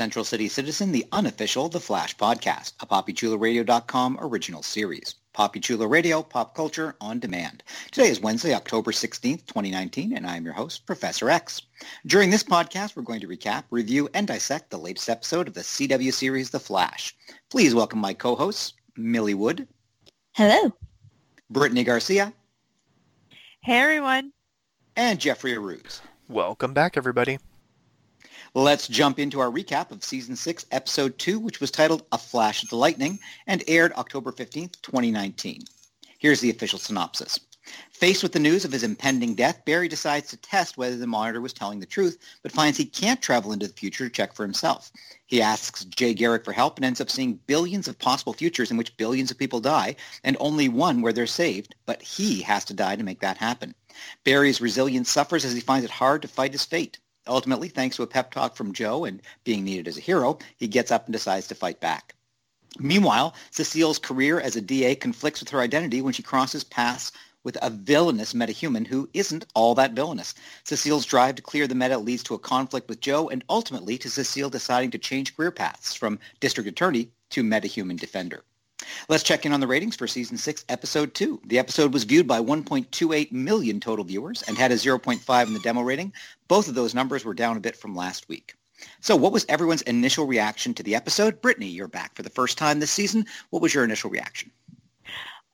Central City Citizen, the unofficial The Flash podcast, a PoppyChuloRadio.com original series. Poppy Chulo Radio, pop culture on demand. Today is Wednesday, October 16th, 2019, and I am your host, Professor Echs. During this podcast, we're going to recap, review, and dissect the latest episode of the CW series The Flash. Please welcome my co-hosts, Millie Wood. Hello. Brittani Garcia. Hey, everyone. And Jeffrey Arauz. Welcome back, everybody. Let's jump into our recap of Season 6, Episode 2, which was titled A Flash of the Lightning and aired October 15th, 2019. Here's the official synopsis. Faced with the news of his impending death, Barry decides to test whether the monitor was telling the truth, but finds he can't travel into the future to check for himself. He asks Jay Garrick for help and ends up seeing billions of possible futures in which billions of people die, and only one where they're saved, but he has to die to make that happen. Barry's resilience suffers as he finds it hard to fight his fate. Ultimately, thanks to a pep talk from Joe and being needed as a hero, he gets up and decides to fight back. Meanwhile, Cecile's career as a DA conflicts with her identity when she crosses paths with a villainous metahuman who isn't all that villainous. Cecile's drive to clear the meta leads to a conflict with Joe and ultimately to Cecile deciding to change career paths from district attorney to metahuman defender. Let's check in on the ratings for season 6, episode 2. The episode was viewed by 1.28 million total viewers and had a 0.5 in the demo rating. Both of those numbers were down a bit from last week. So what was everyone's initial reaction to the episode? Brittani, you're back for the first time this season. What was your initial reaction?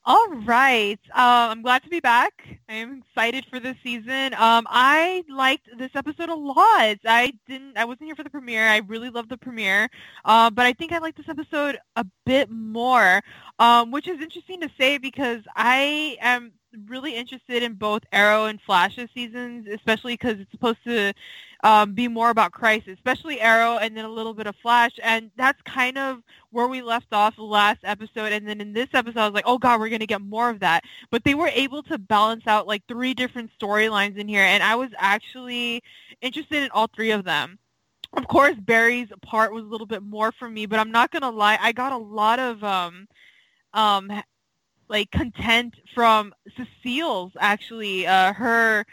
All right. Uh, I'm glad to be back. I am excited for this season. Um, I liked this episode a lot. I didn't. I wasn't here for the premiere. I really loved the premiere, uh, but I think I liked this episode a bit more, um, which is interesting to say because I am really interested in both Arrow and Flash's seasons, especially because it's supposed to um, be more about Crisis, especially Arrow and then a little bit of Flash. And that's kind of where we left off last episode. And then in this episode, I was like, oh, God, we're going to get more of that. But they were able to balance out like three different storylines in here. And I was actually interested in all three of them of course barry's part was a little bit more for me but i'm not gonna lie i got a lot of um um like content from Cecile's actually uh, her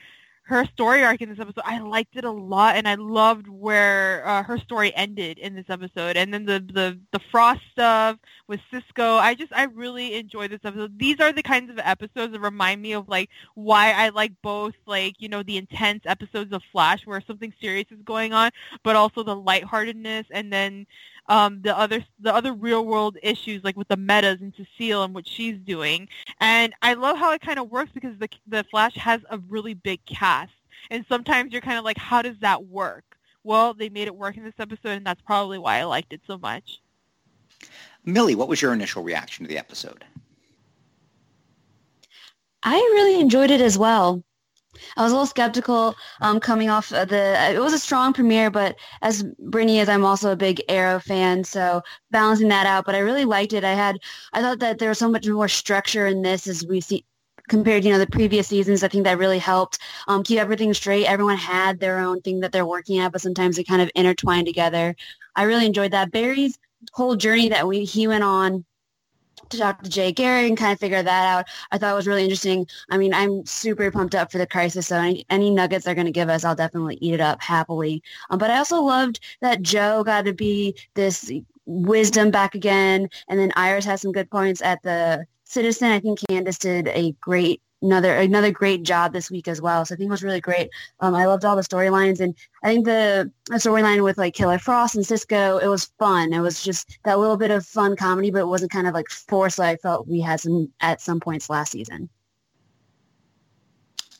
her story arc in this episode. I liked it a lot, and I loved where uh, her story ended in this episode. And then the, the the Frost stuff with Cisco. I just I really enjoyed this episode. These are the kinds of episodes that remind me of like why I like both like you know the intense episodes of Flash where something serious is going on, but also the lightheartedness, and then um, the other the other real world issues like with the metas and Cecile and what she's doing. And I love how it kind of works because the the Flash has a really big cast, and sometimes you're kind of like, how does that work? Well, they made it work in this episode, and that's probably why I liked it so much. Millie, what was your initial reaction to the episode? I really enjoyed it as well. I was a little skeptical um, coming off of the. It was a strong premiere, but as Brittani is, I'm also a big Arrow fan, so balancing that out. But I really liked it. I had, I thought that there was so much more structure in this as we see compared, you know, the previous seasons. I think that really helped um, keep everything straight. Everyone had their own thing that they're working at, but sometimes they kind of intertwine together. I really enjoyed that. Barry's whole journey that we he went on to talk to Jay Garrick and kind of figure that out. I thought it was really interesting. I mean, I'm super pumped up for the crisis, so any, any nuggets they're going to give us, I'll definitely eat it up happily. Um, but I also loved that Joe got to be this wisdom back again, and then Iris has some good points at the Citizen. I think Candice did a great another another great job this week as well. So I think it was really great. Um, I loved all the storylines, and I think the, storyline with like Killer Frost and Cisco, it was fun. It was just that little bit of fun comedy, but it wasn't kind of like forced. Like I felt we had some at some points last season.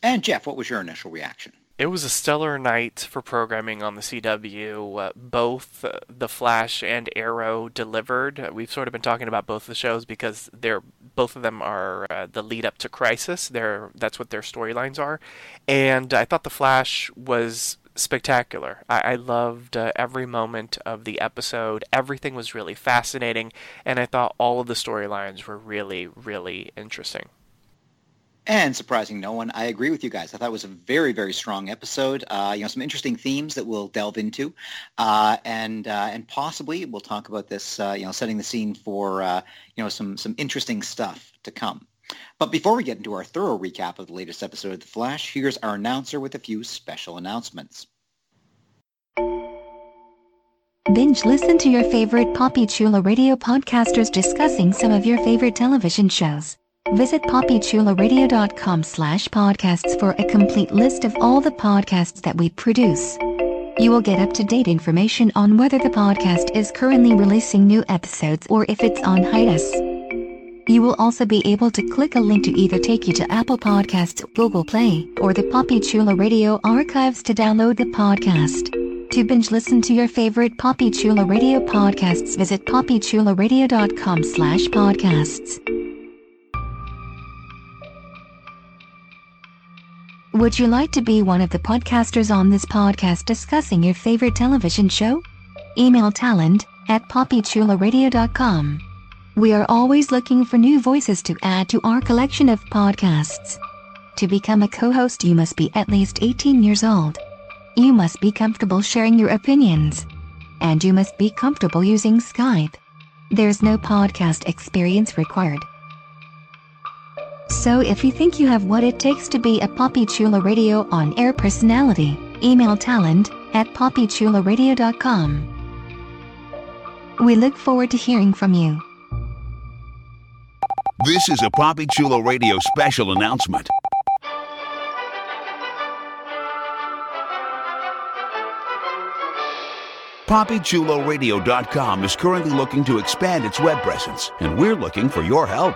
And Jeff, what was your initial reaction? It was a stellar night for programming on the CW. Uh, both uh, The Flash and Arrow delivered. We've sort of been talking about both the shows because they're both of them are uh, the lead up to Crisis. They're that's what their storylines are, and I thought The Flash was spectacular. I, I loved uh, every moment of the episode. Everything was really fascinating, and I thought all of the storylines were really, really interesting. And surprising no one, I agree with you guys. I thought it was a very, very strong episode. Uh, you know, some interesting themes that we'll delve into, uh, and uh, and possibly we'll talk about this. Uh, you know, setting the scene for uh, you know some some interesting stuff to come. But before we get into our thorough recap of the latest episode of The Flash, here's our announcer with a few special announcements. Binge listen to your favorite Poppy Chulo radio podcasters discussing some of your favorite television shows. Visit poppychuloradio.com slash podcasts for a complete list of all the podcasts that we produce. You will get up-to-date information on whether the podcast is currently releasing new episodes or if it's on hiatus. You will also be able to click a link to either take you to Apple Podcasts, Google Play, or the Poppy Chulo Radio archives to download the podcast. To binge listen to your favorite Poppy Chulo Radio podcasts, visit poppychuloradio.com slash podcasts. Would you like to be one of the podcasters on this podcast discussing your favorite television show? Email talent at poppychuloradio.com. We are always looking for new voices to add to our collection of podcasts. To become a co-host you must be at least 18 years old. You must be comfortable sharing your opinions. And you must be comfortable using Skype. There's no podcast experience required. So if you think you have what it takes to be a Poppy Chulo Radio on-air personality, email talent at poppychuloradio.com. We look forward to hearing from you. This is a Poppy Chula Radio special announcement. PoppyChuloRadio.com is currently looking to expand its web presence, and we're looking for your help.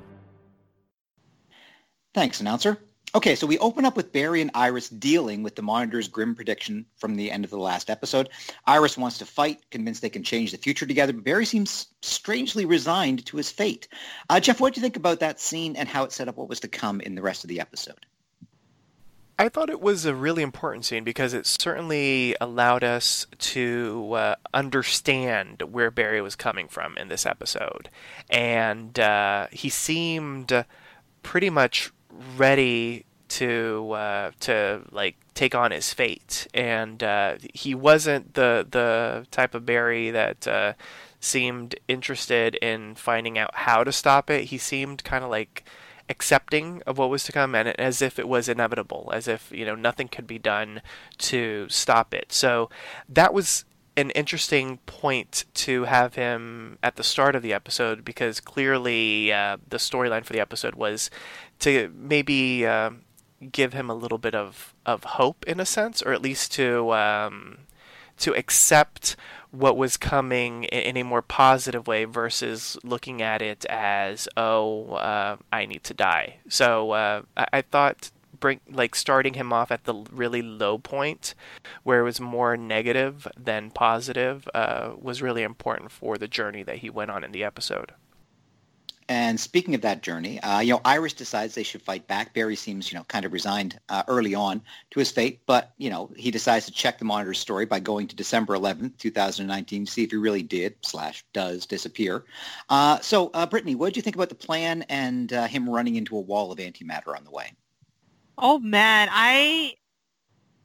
Thanks, announcer. Okay, so we open up with Barry and Iris dealing with the Monitor's grim prediction from the end of the last episode. Iris wants to fight, convinced they can change the future together, but Barry seems strangely resigned to his fate. Uh, Jeff, what do you think about that scene and how it set up what was to come in the rest of the episode? I thought it was a really important scene because it certainly allowed us to uh, understand where Barry was coming from in this episode. And uh, he seemed pretty much ready to uh, to like take on his fate, and uh, he wasn't the the type of Barry that uh, seemed interested in finding out how to stop it. He seemed kind of like accepting of what was to come and as if it was inevitable as if you know nothing could be done to stop it so that was an interesting point to have him at the start of the episode because clearly uh, the storyline for the episode was to maybe uh, give him a little bit of, of hope in a sense, or at least to um, to accept what was coming in a more positive way versus looking at it as oh uh, I need to die. So uh, I, I thought bring like starting him off at the really low point where it was more negative than positive uh, was really important for the journey that he went on in the episode. And speaking of that journey, uh, you know, Iris decides they should fight back. Barry seems, you know, kind of resigned uh, early on to his fate, but, you know, he decides to check the monitor's story by going to December 11th, 2019, to see if he really did slash does disappear. Uh, so, uh, Brittani, what did you think about the plan and uh, him running into a wall of antimatter on the way? Oh man, I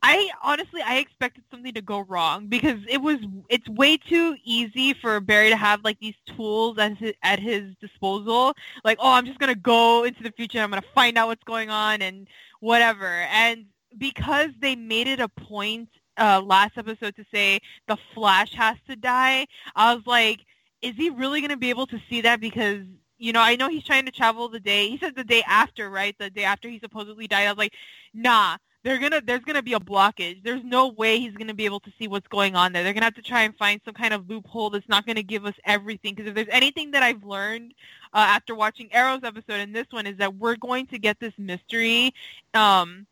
I honestly I expected something to go wrong because it was it's way too easy for Barry to have like these tools at his, at his disposal. Like, oh, I'm just gonna go into the future. And I'm gonna find out what's going on and whatever. And because they made it a point uh, last episode to say the Flash has to die, I was like, is he really going to be able to see that? Because you know, I know he's trying to travel the day. He said the day after, right? The day after he supposedly died. I was like, nah, they're gonna there's gonna be a blockage. There's no way he's gonna be able to see what's going on there. They're gonna have to try and find some kind of loophole that's not gonna give us everything. Because if there's anything that I've learned uh, after watching Arrow's episode and this one is that we're going to get this mystery um,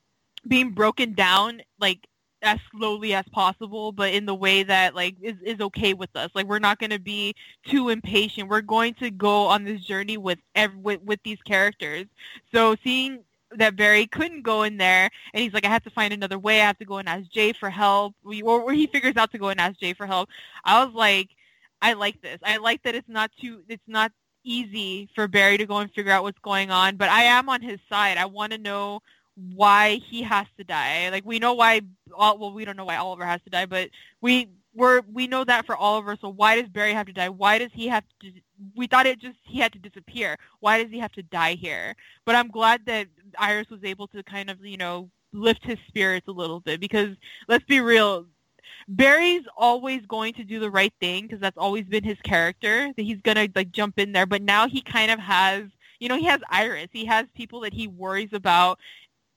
being broken down like as slowly as possible, but in the way that like is, is okay with us. Like we're not going to be too impatient. We're going to go on this journey with every, with, with these characters. So seeing that Barry couldn't go in there, and he's like, I have to find another way. I have to go and ask Jay for help, or, or he figures out to go and ask Jay for help. I was like, I like this. I like that it's not too, it's not easy for Barry to go and figure out what's going on, but I am on his side. I want to know why he has to die. Like we know why. Well, we don't know why Oliver has to die, but we we're we know that for Oliver. So why does Barry have to die? Why does he have to? We thought it just he had to disappear. Why does he have to die here? But I'm glad that Iris was able to kind of you know lift his spirits a little bit because let's be real. Barry's always going to do the right thing because that's always been his character that he's gonna like jump in there. But now he kind of has you know, he has Iris. He has people that he worries about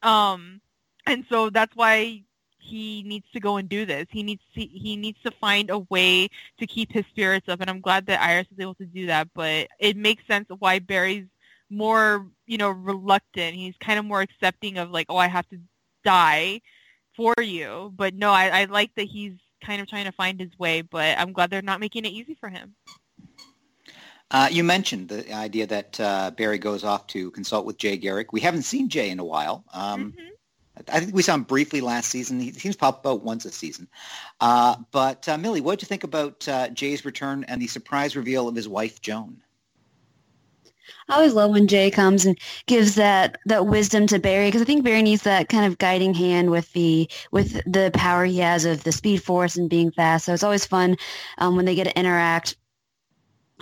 um, and so that's why he needs to go and do this. He needs to, he needs to find a way to keep his spirits up, and I'm glad that Iris is able to do that. But it makes sense why Barry's more, you know, reluctant. He's kind of more accepting of like, oh, I have to die for you. But no, I, I like that he's kind of trying to find his way. But I'm glad they're not making it easy for him. Uh, you mentioned the idea that uh, Barry goes off to consult with Jay Garrick. We haven't seen Jay in a while. Um, mm-hmm. I think we saw him briefly last season. He seems to pop about once a season. Uh, but uh, Millie, what did you think about uh, Jay's return and the surprise reveal of his wife, Joan? I always love when Jay comes and gives that that wisdom to Barry because I think Barry needs that kind of guiding hand with the with the power he has of the Speed Force and being fast. So it's always fun um, when they get to interact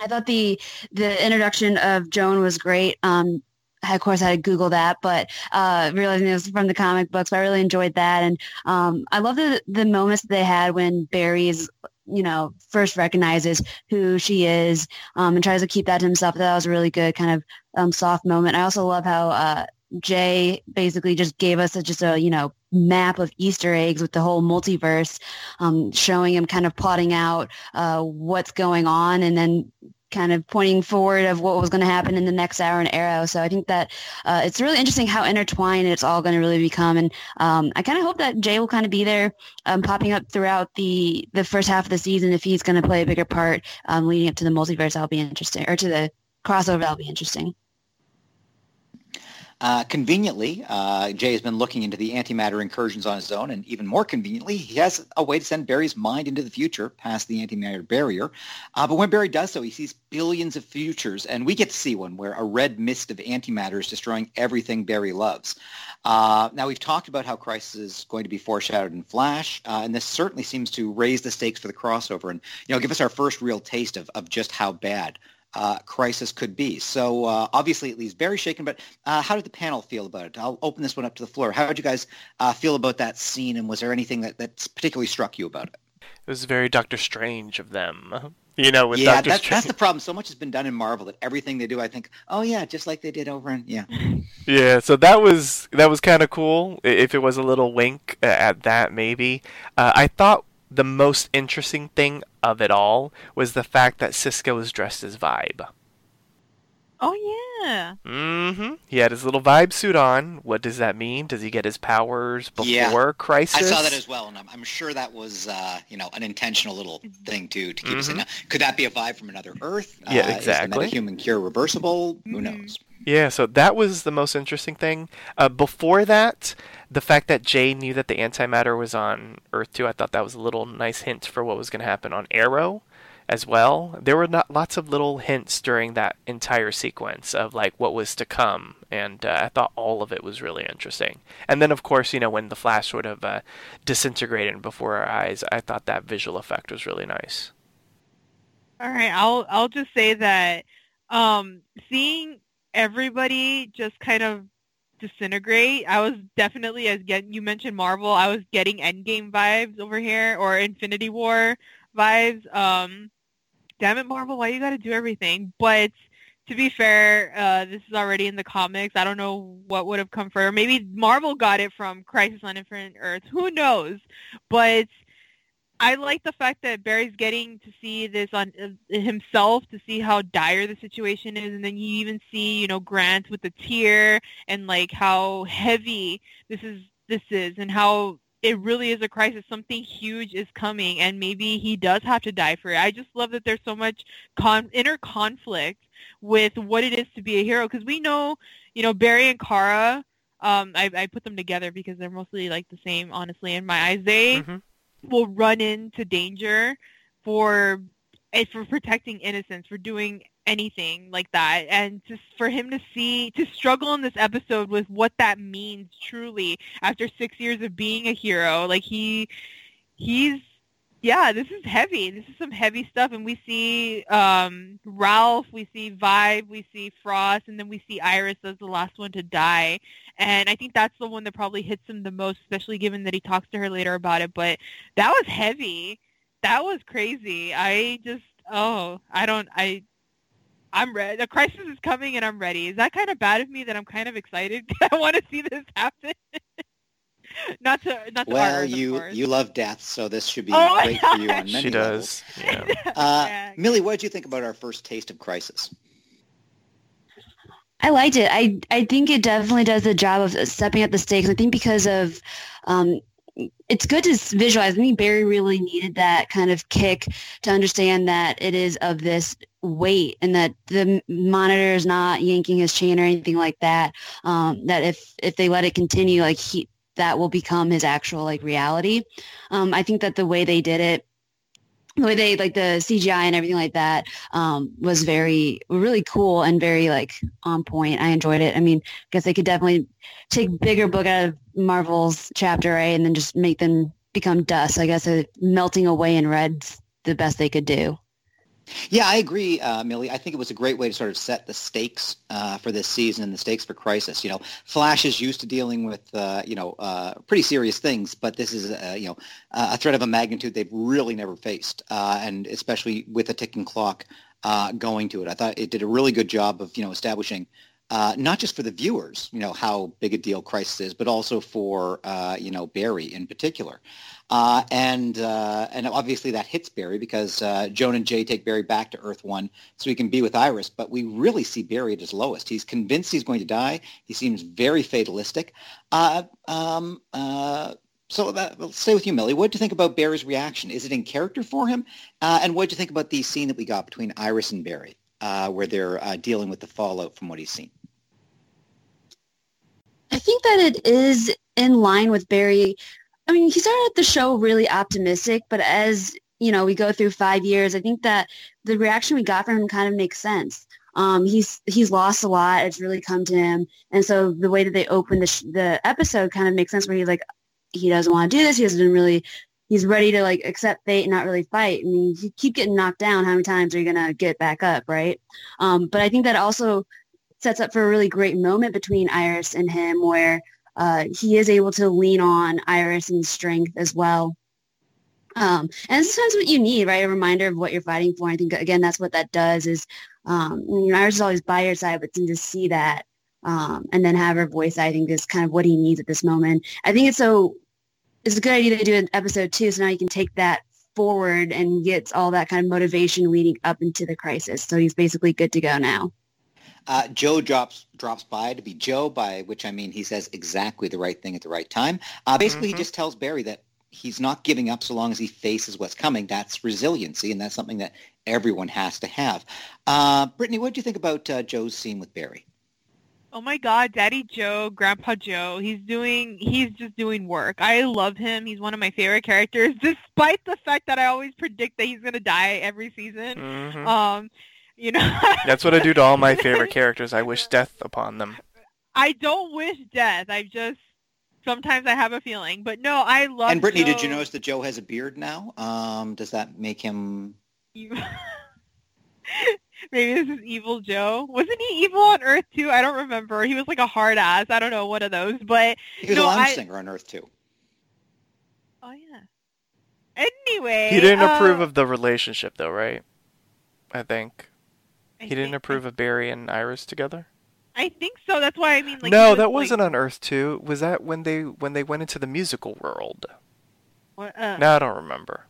I thought the the introduction of Joan was great. Um, of course, I had to Google that, but uh, realizing it was from the comic books, I really enjoyed that. And um, I love the the moments they had when Barry's, you know, first recognizes who she is um, and tries to keep that to himself. That was a really good kind of um, soft moment. I also love how uh, Jay basically just gave us a, just a, you know, map of Easter eggs with the whole multiverse, um, showing him kind of plotting out uh, what's going on and then kind of pointing forward of what was going to happen in the next hour and Arrow. So I think that uh, it's really interesting how intertwined it's all going to really become. And um, I kind of hope that Jay will kind of be there um, popping up throughout the, the first half of the season if he's going to play a bigger part um, leading up to the multiverse. That'll be interesting. Or to the crossover, that'll be interesting. Uh, conveniently, uh, Jay has been looking into the antimatter incursions on his own, and even more conveniently, he has a way to send Barry's mind into the future past the antimatter barrier. Uh, but when Barry does so, he sees billions of futures, and we get to see one where a red mist of antimatter is destroying everything Barry loves. Uh, now, we've talked about how Crisis is going to be foreshadowed in Flash, uh, and this certainly seems to raise the stakes for the crossover and you know give us our first real taste of, of just how bad uh, crisis could be. So uh, obviously it leaves Barry shaken, but uh, how did the panel feel about it? I'll open this one up to the floor. How did you guys uh, feel about that scene, and was there anything that, that particularly struck you about it? It was very Doctor Strange of them. You know, with yeah, Doctor that's, Strange. that's the problem. So much has been done in Marvel that everything they do, I think, oh yeah, just like they did over in yeah. Yeah, so that was that was kind of cool. If it was a little wink at that, maybe. Uh, I thought the most interesting thing of it all was the fact that Cisco was dressed as Vibe. Oh yeah. Mm-hmm. He had his little Vibe suit on. What does that mean? Does he get his powers before yeah. Crisis? I saw that as well, and I'm, I'm sure that was uh, you know an intentional little thing to to keep mm-hmm. us in. Mm-hmm. Could that be a vibe from another Earth? Yeah, uh, exactly. Is the human cure reversible? Mm-hmm. Who knows? Yeah, so that was the most interesting thing. Uh, before that, the fact that Jay knew that the antimatter was on Earth too, I thought that was a little nice hint for what was going to happen on Arrow as well. There were not lots of little hints during that entire sequence of like what was to come, and uh, I thought all of it was really interesting. And then, of course, you know, when the Flash sort of uh, disintegrated before our eyes, I thought that visual effect was really nice. All right, I'll I'll just say that um, seeing everybody just kind of disintegrate. I was definitely as get you mentioned Marvel, I was getting Endgame vibes over here or Infinity War vibes. Um, damn it, Marvel, why you got to do everything? But to be fair, uh, this is already in the comics. I don't know what would have come first. Maybe Marvel got it from Crisis on Infinite Earths. Who knows? But I like the fact that Barry's getting to see this on uh, himself to see how dire the situation is, and then you even see, you know, Grant with the tear and like how heavy this is. This is, and how it really is a crisis. Something huge is coming, and maybe he does have to die for it. I just love that there's so much con- inner conflict with what it is to be a hero, because we know, you know, Barry and Kara. Um, I, I put them together because they're mostly like the same, honestly, in my eyes. They Mhm. will run into danger for eh, for protecting innocence, for doing anything like that, and just for him to see to struggle in this episode with what that means truly after six years of being a hero, like he he's yeah, this is heavy. This is some heavy stuff, and we see um, Ralph, we see Vibe, we see Frost, and then we see Iris as the last one to die. And I think that's the one that probably hits him the most, especially given that he talks to her later about it. But that was heavy. That was crazy. I just, oh, I don't, I, I'm ready. The crisis is coming, and I'm ready. Is that kind of bad of me that I'm kind of excited? I want to see this happen. not to, not to Well, ours, you you love death, so this should be Oh my great for you on gosh. many She levels. does. Yeah. Uh, Yeah. Millie, what did you think about our first taste of Crisis? I liked it. I I think it definitely does the job of stepping up the stakes. I think because of um, it's good to visualize. I think Barry really needed that kind of kick to understand that it is of this weight and that the monitor is not yanking his chain or anything like that. Um, that if if they let it continue, like he that will become his actual like reality. Um, I think that the way they did it the way they like the CGI and everything like that um, was very really cool and very like on point. I enjoyed it. I mean, I guess they could definitely take bigger book out of Marvel's chapter A and then just make them become dust. I guess uh, melting away in red's the best they could do. Yeah, I agree, uh, Millie. I think it was a great way to sort of set the stakes uh, for this season and the stakes for Crisis. You know, Flash is used to dealing with, uh, you know, uh, pretty serious things, but this is, uh, you know, a threat of a magnitude they've really never faced, uh, and especially with a ticking clock going to it. I thought it did a really good job of, you know, establishing not just for the viewers, you know, how big a deal Crisis is, but also for, you know, Barry in particular. Uh, and uh, and obviously that hits Barry because uh, Joan and Jay take Barry back to Earth One so he can be with Iris. But we really see Barry at his lowest. He's convinced he's going to die. He seems very fatalistic. Uh, um, uh, so that, let's stay with you, Millie. What do you think about Barry's reaction? Is it in character for him? Uh, and what do you think about the scene that we got between Iris and Barry, where they're dealing with the fallout from what he's seen? I think that it is in line with Barry. I mean, he started the show really optimistic, but as you know, we go through five years. I think that the reaction we got from him kind of makes sense. Um, he's he's lost a lot. It's really come to him, and so the way that they open the sh- the episode kind of makes sense. Where he's like, he doesn't want to do this. He doesn't really. He's ready to like accept fate and not really fight. I mean, you keep getting knocked down. How many times are you gonna get back up, right? Um, but I think that also sets up for a really great moment between Iris and him where uh, he is able to lean on Iris and strength as well. Um, and sometimes what you need, right? A reminder of what you're fighting for. I think, again, that's what that does is, um, you know, Iris is always by your side, but to see that um, and then have her voice, I think, is kind of what he needs at this moment. I think it's so, it's a good idea to do an episode two, so now you can take that forward and gets all that kind of motivation leading up into the crisis. So he's basically good to go now. Uh, Joe drops drops by to be Joe, by which I mean he says exactly the right thing at the right time. Uh, basically, Mhm. he just tells Barry that he's not giving up so long as he faces what's coming. That's resiliency, and that's something that everyone has to have. Uh, Brittani, what do you think about uh, Joe's scene with Barry? Oh my God, Daddy Joe, Grandpa Joe. He's doing, he's just doing work. I love him. He's one of my favorite characters, despite the fact that I always predict that he's going to die every season. Mhm. Um, you know, That's what I do to all my favorite characters. I wish death upon them. I don't wish death. I just, sometimes I have a feeling. But no, I love and Brittani, did you notice that Joe has a beard now? Um, does that make him? You- maybe this is evil Joe. Wasn't he evil on Earth Two? I don't remember. He was like a hard ass. I don't know one of those, but he was no, a lounge I- singer on Earth Two. oh yeah. Anyway, He didn't uh, approve of the relationship, though, right? I think I he didn't think- approve of Barry and Iris together. I think so. That's why I mean, like, no, was, that wasn't on Earth Two. Was that when they when they went into the musical world? What, uh, No, I don't remember.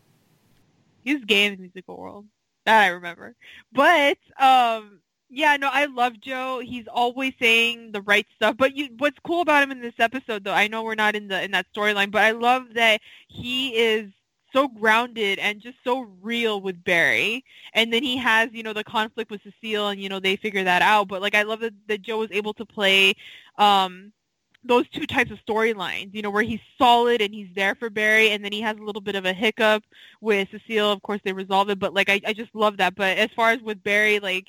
He was gay in the musical world. That I remember. But um yeah, no, I love Joe. He's always saying the right stuff. But you, what's cool about him in this episode, though, I know we're not in the in that storyline, but I love that he is so grounded and just so real with Barry. And then he has, you know, the conflict with Cecile, and you know they figure that out. But like, I love that, that Joe was able to play um those two types of storylines, you know, where he's solid and he's there for Barry, and then he has a little bit of a hiccup with Cecile. Of course, they resolve it, but like I, I just love that. But as far as with Barry, like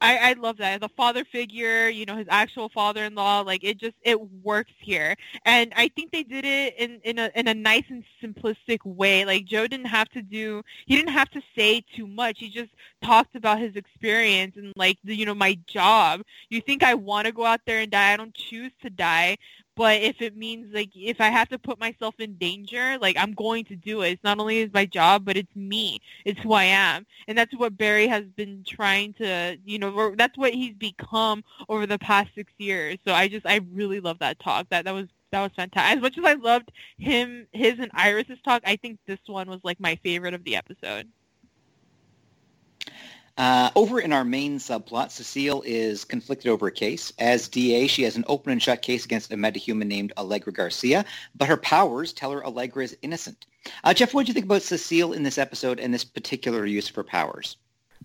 I, I love that the father figure, you know, his actual father-in-law, like it just it works here, and I think they did it in in a in a nice and simplistic way. Like Joe didn't have to do, he didn't have to say too much. He just talked about his experience and like the you know my job. You think I want to go out there and die? I don't choose to die, but if it means like if I have to put myself in danger, like I'm going to do it. It's not only is my job, but it's me. It's who I am, and that's what Barry has been trying to, you know, that's what he's become over the past six years. So I just I really love that talk. That that was that was fantastic. As much as I loved him, his and Iris's talk, I think this one was like my favorite of the episode. Uh, over in our main subplot, Cecile is conflicted over a case. As DA, she has an open and shut case against a metahuman named Allegra Garcia, but her powers tell her Allegra is innocent. Uh, Jeff, what did you think about Cecile in this episode and this particular use of her powers?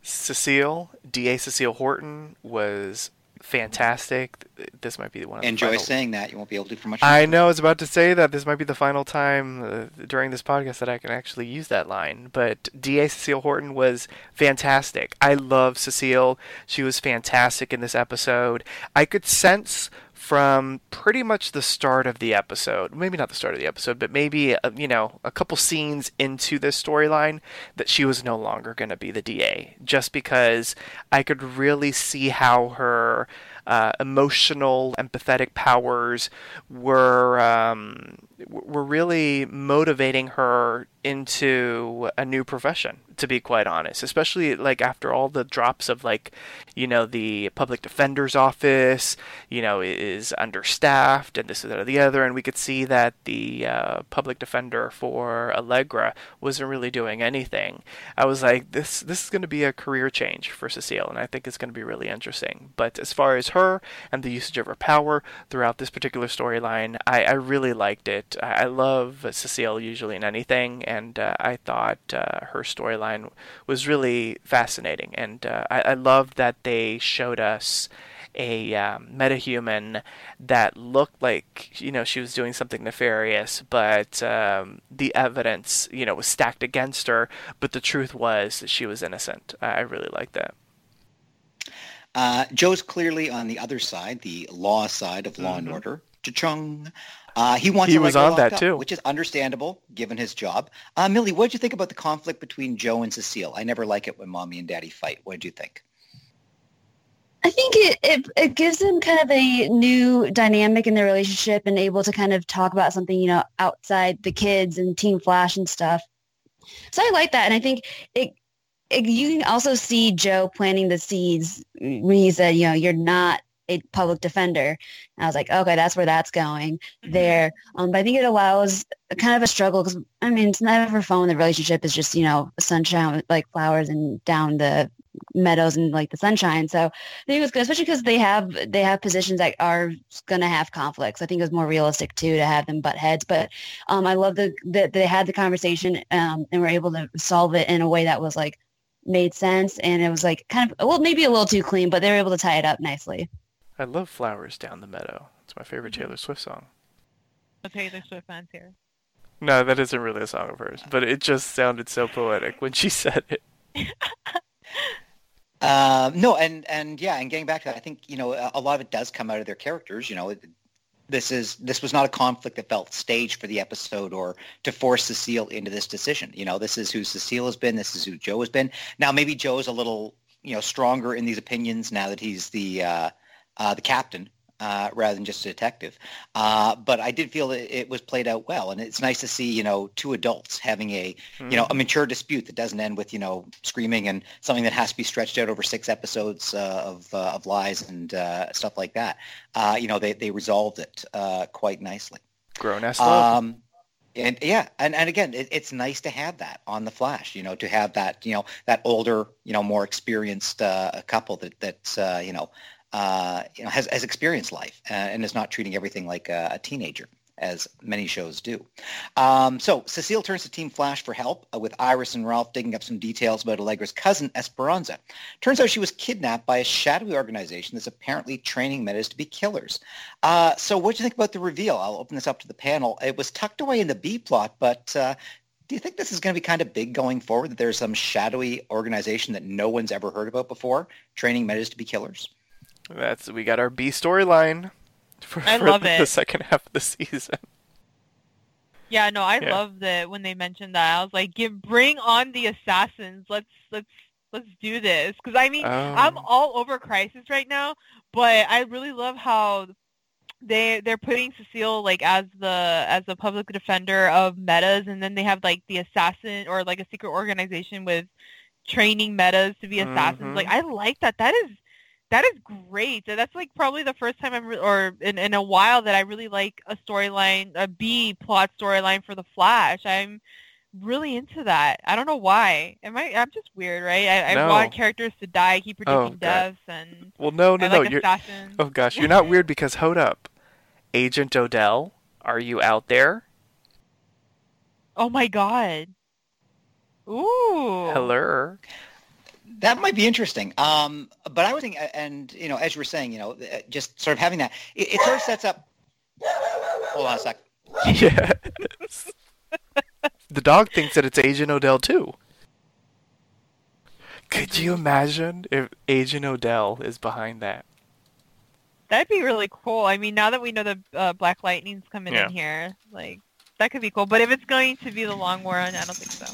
Cecile, D.A. Cecile Horton was fantastic. This might be one of the Enjoy final- saying that. You won't be able to for much. I know I was about to say that this might be the final time uh, during this podcast that I can actually use that line. But D.A. Cecile Horton was fantastic. I love Cecile. She was fantastic in this episode. I could sense from pretty much the start of the episode, maybe not the start of the episode, but maybe uh, you know a couple scenes into this storyline that she was no longer going to be the DA, just because I could really see how her uh, emotional, empathetic powers were um, were really motivating her into a new profession. To be quite honest, especially like after all the drops of like, you know, the public defender's office, you know, is understaffed and this, that, the other, and we could see that the uh, public defender for Allegra wasn't really doing anything. I was like, this this is going to be a career change for Cecile, and I think it's going to be really interesting. But as far as her and the usage of her power throughout this particular storyline, I, I really liked it. I, I love Cecile usually in anything, and uh, I thought uh, her storyline was really fascinating, and uh, I, I loved that they showed us a um, metahuman that looked like you know she was doing something nefarious, but um, the evidence you know was stacked against her. But the truth was that she was innocent. I I really like that. Uh, Joe's clearly on the other side, the law side of Law and Mhm. Order. Cha-chung. Uh, he wants He to was on that up, too. which is understandable given his job. Uh, Millie, what did you think about the conflict between Joe and Cecile? I never like it when mommy and daddy fight. What did you think? I think it, it, it gives them kind of a new dynamic in their relationship and able to kind of talk about something, you know, outside the kids and Team Flash and stuff. So I like that. And I think it, it you can also see Joe planting the seeds when he said, you know, you're not a public defender. And I was like, okay, that's where that's going there. Um, but I think it allows kind of a struggle because, I mean, it's never fun when the relationship is just, you know, sunshine like flowers and down the meadows and like the sunshine. So I think it was good, especially because they have they have positions that are going to have conflicts. I think it was more realistic too to have them butt heads. But um, I love the that they had the conversation um, and were able to solve it in a way that was like made sense and it was like kind of well maybe a little too clean, but they were able to tie it up nicely. I love "Flowers Down the Meadow." It's my favorite Mm-hmm. Taylor Swift song. The Taylor Swift fans here. No, that isn't really a song of hers, but it just sounded so poetic when she said it. Uh, no, and and yeah, and getting back to that, I think you know a, a lot of it does come out of their characters. You know, it, this is this was not a conflict that felt staged for the episode or to force Cecile into this decision. You know, this is who Cecile has been. This is who Joe has been. Now, maybe Joe's a little you know, stronger in these opinions now that he's the uh, uh, the captain uh, rather than just a detective. Uh, but I did feel it, it, was played out well, and it's nice to see you know two adults having a mm-hmm. you know a mm-hmm. mature dispute that doesn't end with you know screaming and something that has to be stretched out over six episodes uh, of uh, of lies and uh, stuff like that. Uh, you know they they resolved it quite nicely. Grown ass. Um, and yeah, and, and again, it, it's nice to have that on the Flash. You know, to have that you know that older, you know, more experienced couple that that you know uh, you know, has, has experienced life uh, and is not treating everything like a, a teenager as many shows do. Um, so Cecile turns to Team Flash for help uh, with Iris and Ralph digging up some details about Allegra's cousin Esperanza. Turns out she was kidnapped by a shadowy organization that's apparently training metas to be killers. Uh, so what do you think about the reveal? I'll open this up to the panel. It was tucked away in the B plot, but uh, do you think this is going to be kind of big going forward, that there's some shadowy organization that no one's ever heard about before, training metas to be killers? That's we got our B storyline for, I for love the, it. the second half of the season. Yeah, no, I yeah. loved it when they mentioned that. I was like, "Give, bring on the assassins. Let's let's let's do this." Because I mean, um, I'm all over Crisis right now, but I really love how they they're putting Cecile like as the as the public defender of metas, and then they have like the assassin or like a secret organization with training metas to be assassins. Mm-hmm. Like I like that. That is that is great. That's like probably the first time I'm, re- or in, in a while that I really like a storyline, a B plot storyline for the Flash. I'm really into that. I don't know why. Am I? I'm just weird, right? I, no. I want characters to die. I keep oh, predicting oh, deaths and. Well, no, no, I no. Like you're. Assassins. Oh gosh, you're not weird because hold up, Agent Odell, are you out there? Oh my god. Ooh. Hello that might be interesting. Um, but I was thinking, and you know, as you were saying, you know, uh, just sort of having that, it, it sort of sets up. Hold on a sec. Yeah. the dog thinks that it's Agent Odell too. Could you imagine if Agent Odell is behind that? That'd be really cool. I mean, now that we know the uh, Black Lightning's coming yeah. in here, like that could be cool. But if it's going to be the long war, I don't think so.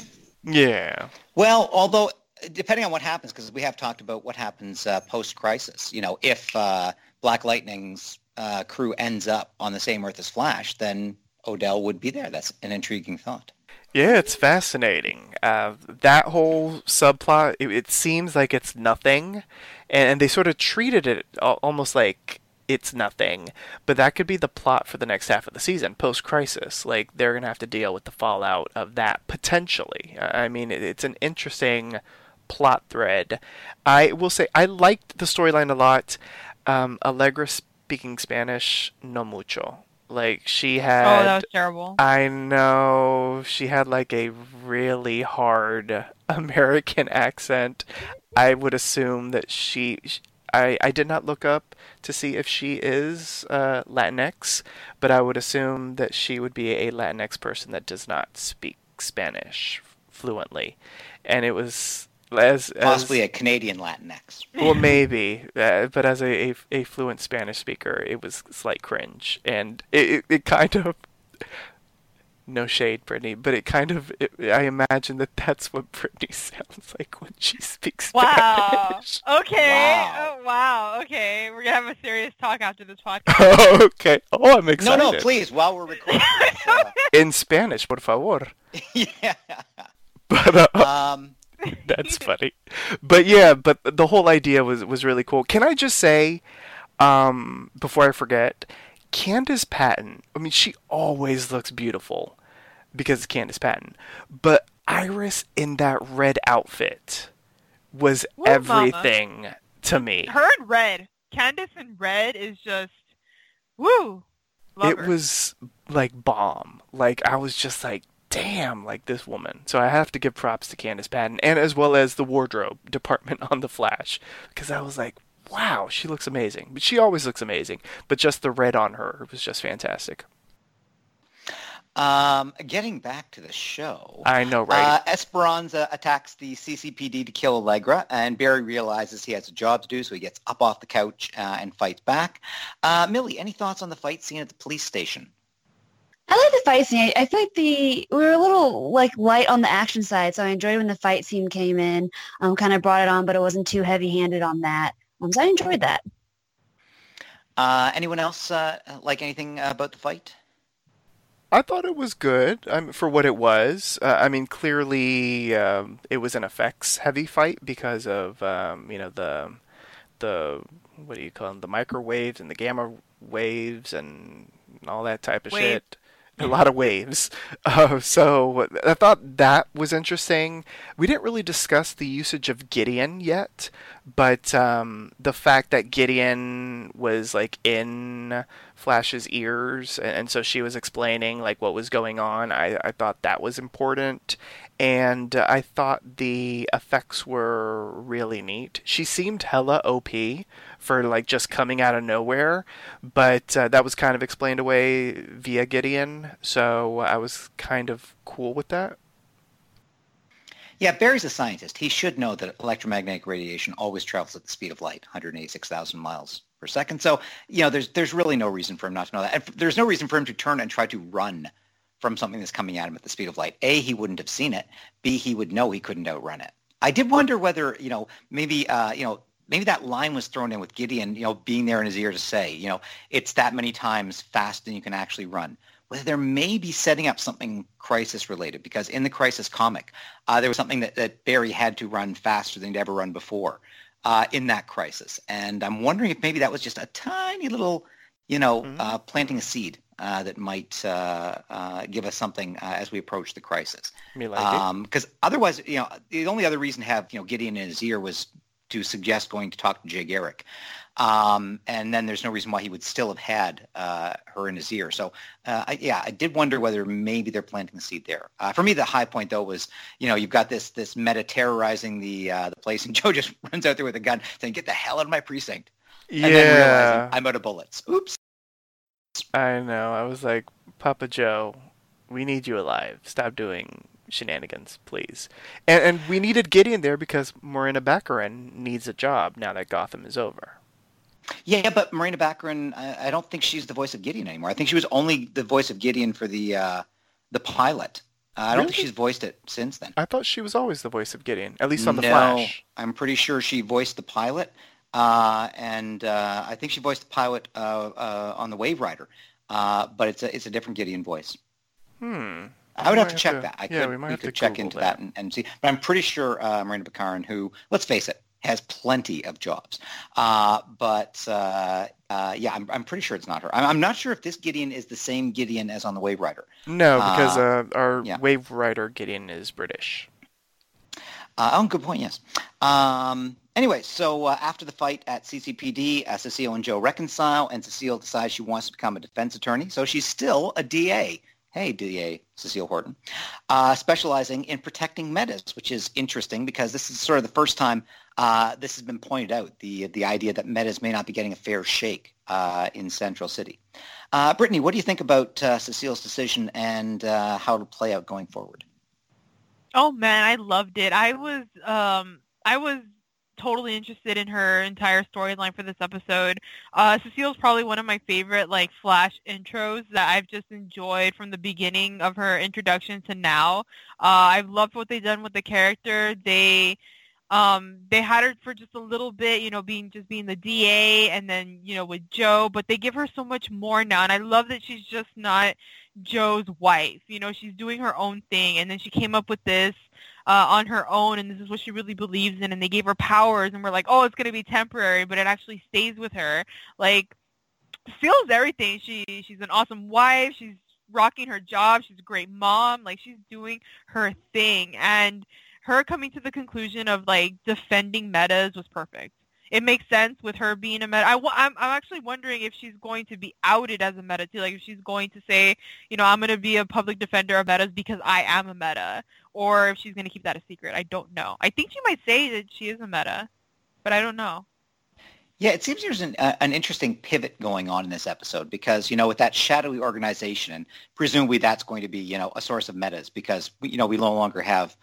Yeah. Well, although depending on what happens, because we have talked about what happens uh, post-crisis. You know, if uh, Black Lightning's uh, crew ends up on the same Earth as Flash, then Odell would be there. That's an intriguing thought. Yeah, it's fascinating. Uh, that whole subplot, it, it, seems like it's nothing, and they sort of treated it almost like it's nothing. But that could be the plot for the next half of the season, post crisis. Like they're gonna have to deal with the fallout of that potentially. I mean, it's an interesting plot thread. I will say I liked the storyline a lot. Um, Allegra speaking Spanish no mucho. Like she had. Oh, that was terrible. I know she had like a really hard American accent. I would assume that she. I, I did not look up to see if she is uh, Latinx, but I would assume that she would be a Latinx person that does not speak Spanish fluently. And it was as, possibly a Canadian Latinx. Well, maybe, uh, but as a, a, a fluent Spanish speaker, it was slight cringe, and it, it, it kind of no shade, Brittani, but it kind of it, I imagine that that's what Brittani sounds like when she speaks wow. Spanish. Okay. Wow. Oh, wow. Okay. We're gonna have a serious talk after this podcast. Oh, okay. Oh, I'm excited. No, no, please. While we're recording, uh... in Spanish, por favor. yeah. But uh, um. That's funny. But yeah, but the whole idea was was really cool. Can I just say, um, before I forget, Candice Patton. I mean, she always looks beautiful because it's Candice Patton. But Iris in that red outfit was Woo, everything mama. to me. Her in red. Candice in red is just woo. Love it her. was like bomb. Like I was just like, damn, like this woman. So I have to give props to Candice Patton and as well as the wardrobe department on The Flash because I was like, wow, she looks amazing. But she always looks amazing. But just the red on her was just fantastic. Um, getting back to the show. I know, right? Uh, Esperanza attacks the CCPD to kill Allegra, and Barry realizes he has a job to do, so he gets up off the couch uh, and fights back. Uh, Millie, any thoughts on the fight scene at the police station? I like the fight scene. I, I feel like the we were a little like light on the action side, so I enjoyed when the fight scene came in. Um, kind of brought it on, but it wasn't too heavy-handed on that. Um, so I enjoyed that. Uh, anyone else uh, like anything about the fight? I thought it was good um, for what it was. Uh, I mean, clearly um, it was an effects heavy fight because of um, you know the the what do you call them the microwaves and the gamma waves and all that type of Wave. shit. A lot of waves. Uh, so I thought that was interesting. We didn't really discuss the usage of Gideon yet, but um, the fact that Gideon was like in Flash's ears, and, and so she was explaining like what was going on. I, I thought that was important, and uh, I thought the effects were really neat. She seemed hella OP for like just coming out of nowhere, but uh, that was kind of explained away via Gideon, so I was kind of cool with that. Yeah, Barry's a scientist. He should know that electromagnetic radiation always travels at the speed of light, 186,000 miles per second. So, you know, there's there's really no reason for him not to know that. And there's no reason for him to turn and try to run from something that's coming at him at the speed of light. A, he wouldn't have seen it. B, he would know he couldn't outrun it. I did wonder whether, you know, maybe, uh, you know, maybe that line was thrown in with Gideon, you know, being there in his ear to say, you know, it's that many times faster than you can actually run. Whether there may be setting up something crisis related, because in the crisis comic, uh, there was something that, that Barry had to run faster than he'd ever run before uh, in that crisis. And I'm wondering if maybe that was just a tiny little, you know, Mhm. uh, planting a seed uh, that might uh, uh, give us something uh, as we approach the crisis. Me like. Because otherwise, you know, the only other reason to have you know Gideon in his ear was to suggest going to talk to Jay Garrick, um, and then there's no reason why he would still have had uh, her in his ear. So, uh, I, yeah, I did wonder whether maybe they're planting a seed there. Uh, for me, the high point though was you know you've got this this meta terrorizing the uh, the place, and Joe just runs out there with a gun saying, "Get the hell out of my precinct!" And then Yeah, realizing I'm out of bullets. Oops. I know. I was like, Papa Joe, we need you alive. Stop doing shenanigans, please. And and we needed Gideon there because Morena Baccarin needs a job now that Gotham is over. Yeah, but Morena Baccarin, I, I don't think she's the voice of Gideon anymore. I think she was only the voice of Gideon for the uh, the pilot. Uh, I don't think she's voiced it since then. I thought she was always the voice of Gideon, at least on the no, Flash. I'm pretty sure she voiced the pilot, uh, and uh, I think she voiced the pilot uh, uh, on the Wave Rider. Uh, but it's a it's a different Gideon voice. Hmm. I would We have to check to- that. I yeah, could, we might have could check Google into that. that, and, and see. But I'm pretty sure uh, Morena Baccarin, who, let's face it, has plenty of jobs. Uh, but uh, uh, yeah, I'm, I'm pretty sure it's not her. I'm, I'm not sure if this Gideon is the same Gideon as on the Wave Rider. No, because our yeah. Wave Rider Gideon is British. Uh, oh, good point. Yes. Um, anyway, so uh, after the fight at CCPD, uh, Cecile and Joe reconcile, and Cecile decides she wants to become a defense attorney. So she's still a DA. Hey, DA Cecile Horton, uh, specializing in protecting metas, which is interesting because this is sort of the first time uh, this has been pointed out. The the idea that metas may not be getting a fair shake uh, in Central City. Uh, Brittani, what do you think about Cecile's decision and how it'll play out going forward? Oh man, I loved it. I was um I was totally interested in her entire storyline for this episode. Uh Cecile's probably one of my favorite like flash intros that I've just enjoyed from the beginning of her introduction to now. Uh I've loved what they've done with the character. They um they had her for just a little bit, you know, being just being the DA and then, you know, with Joe, but they give her so much more now and I love that she's just not Joe's wife. You know, she's doing her own thing, and then she came up with this uh, on her own, and this is what she really believes in. And they gave her powers, and we're like, oh, it's going to be temporary, but it actually stays with her. Like, feels everything. She she's an awesome wife. She's rocking her job. She's a great mom. Like, she's doing her thing, and her coming to the conclusion of like defending metas was perfect. It makes sense with her being a meta. I, am I'm I'm actually wondering if she's going to be outed as a meta too. Like if she's going to say, you know, I'm going to be a public defender of metas because I am a meta, or if she's going to keep that a secret. I don't know. I think she might say that she is a meta, but I don't know. Yeah, it seems there's an, uh, an interesting pivot going on in this episode because, you know, with that shadowy organization, and presumably that's going to be, you know, a source of metas because, we, you know, we no longer have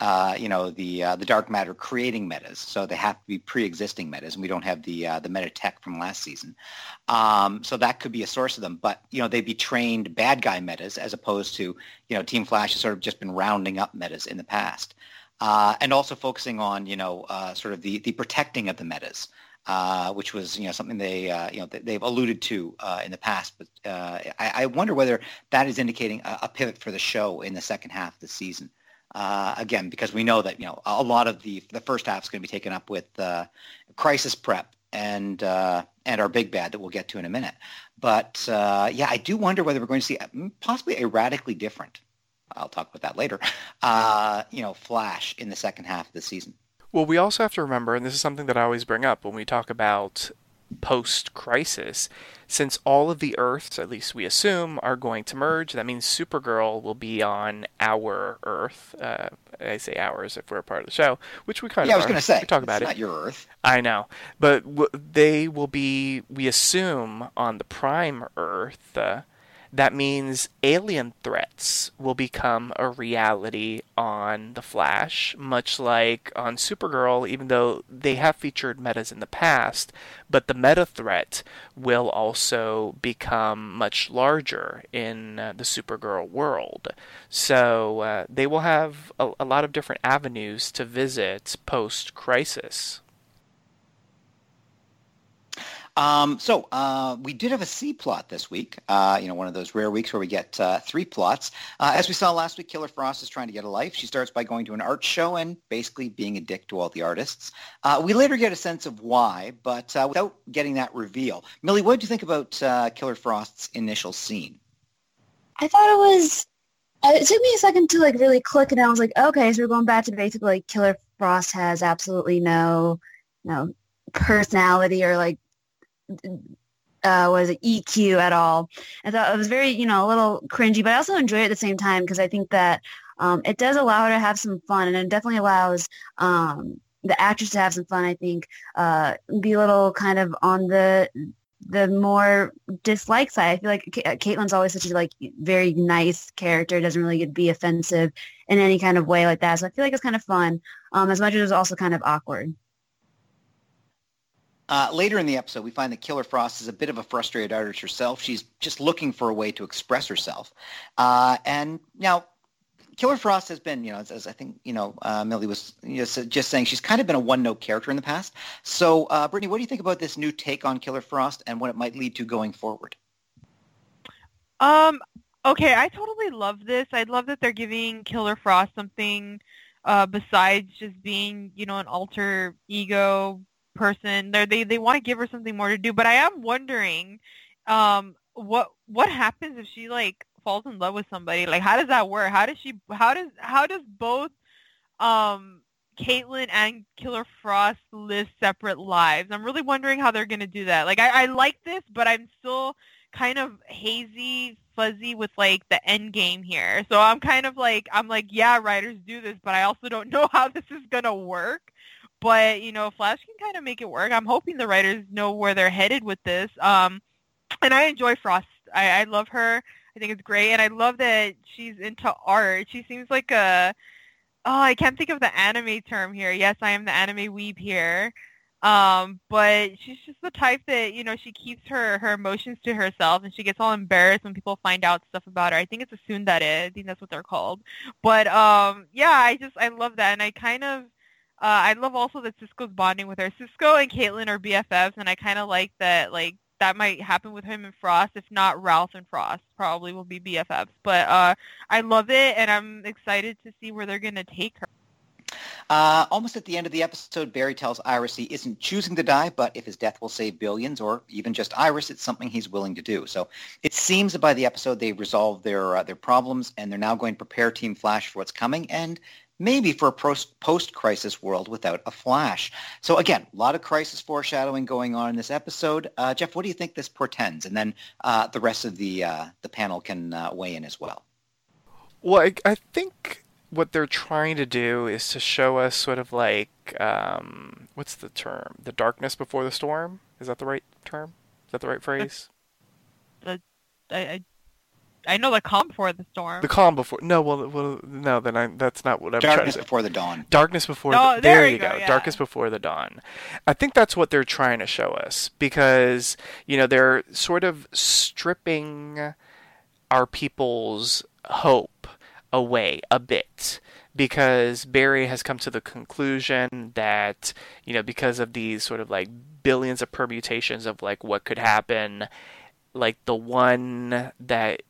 uh, you know, the uh, the dark matter creating metas. So they have to be pre-existing metas, and we don't have the uh, the meta tech from last season. Um, so that could be a source of them. But you know, they'd be trained bad guy metas as opposed to you know, Team Flash has sort of just been rounding up metas in the past, uh, and also focusing on you know, uh, sort of the the protecting of the metas. Uh, which was you know something they you know they've alluded to in the past. But I, I, wonder whether that is indicating a, a, pivot for the show in the second half of the season. Uh, again, because we know that you know a lot of the the first half is going to be taken up with uh, crisis prep and and our big bad that we'll get to in a minute. But yeah, I do wonder whether we're going to see possibly a radically different. I'll talk about that later. you know, Flash in the second half of the season. Well, we also have to remember, and this is something that I always bring up when we talk about post crisis, since all of the Earths, at least we assume, are going to merge, that means Supergirl will be on our Earth. Uh, I say ours if we're a part of the show, which we kind yeah, of. Yeah, I was going to say. We talk about it. Not your Earth. I know, but w- they will be. We assume on the Prime Earth. Uh, that means alien threats will become a reality on The Flash, much like on Supergirl, even though they have featured metas in the past, but the meta threat will also become much larger in uh, the Supergirl world. So uh, they will have a, a lot of different avenues to visit post crisis. Um, so uh, we did have a C plot this week. Uh, you know, one of those rare weeks where we get uh, three plots. Uh, as we saw last week, Killer Frost is trying to get a life. She starts by going to an art show and basically being a dick to all the artists. Uh, we later get a sense of why, but uh, without getting that reveal, Millie, what did you think about Killer Frost's initial scene? I thought it was. It took me a second to like really click, and I was like, okay, so we're going back to basically like Killer Frost has absolutely no, no personality or like uh, was EQ at all. I thought it was very, you know, a little cringy, but I also enjoy it at the same time because I think that um, it does allow her to have some fun, and it definitely allows um, the actress to have some fun. I think uh, be a little kind of on the the more dislike side. I feel like Caitlin's always such a like very nice character. Doesn't really get be offensive in any kind of way like that. So I feel like it's kind of fun, um, as much as it's also kind of awkward. Uh, later in the episode, we find that Killer Frost is a bit of a frustrated artist herself. She's just looking for a way to express herself. Uh, and now, Killer Frost has been, you know, as, as I think, you know, uh, Millie was just, just saying, she's kind of been a one-note character in the past. So, uh, Brittani, what do you think about this new take on Killer Frost and what it might lead to going forward? Um, okay, I totally love this. I love that they're giving Killer Frost something uh, besides just being, you know, an alter ego person. They're, they they want to give her something more to do. But I am wondering, um, what what happens if she like falls in love with somebody? Like, how does that work? How does she? How does how does both um Caitlin and Killer Frost live separate lives? I'm really wondering how they're gonna do that. Like, I, I like this, but I'm still kind of hazy fuzzy with like the end game here. So I'm kind of like I'm like, yeah, writers do this, but I also don't know how this is gonna work. But you know, Flash can kind of make it work. I'm hoping the writers know where they're headed with this. Um, and I enjoy Frost. I, I love her. I think it's great, and I love that she's into art. She seems like a oh, I can't think of the anime term here. Yes, I am the anime weeb here. Um, but she's just the type that, you know, she keeps her, her emotions to herself and she gets all embarrassed when people find out stuff about her. I think it's a tsundere. I think that's what they're called. But um yeah, I just I love that and I kind of uh, I love also that Cisco's bonding with her. Cisco and Caitlin are BFFs, and I kind of like that. Like that might happen with him and Frost. If not, Ralph and Frost probably will be BFFs. But uh, I love it, and I'm excited to see where they're gonna take her. Uh, almost at the end of the episode, Barry tells Iris he isn't choosing to die, but if his death will save billions or even just Iris, it's something he's willing to do. So it seems that by the episode they've resolved their uh, their problems and they're now going to prepare Team Flash for what's coming. And maybe for a post-crisis world without a Flash. So again, a lot of crisis foreshadowing going on in this episode. Uh, Jeff, what do you think this portends? And then uh, the rest of the uh, the panel can uh, weigh in as well. Well, I, I, think what they're trying to do is to show us sort of like um, what's the term? The darkness before the storm. Is that the right term? Is that the right phrase? The, I, I I know the calm before the storm. The calm before. No, well, well no. Then I, that's not what I'm trying to Darkness say. before the dawn. Darkness before. No, the, there there you you go, go. yeah. Darkness before the dawn. I think that's what they're trying to show us because you know they're sort of stripping our people's hope away a bit because Barry has come to the conclusion that you know because of these sort of like billions of permutations of like what could happen like the one that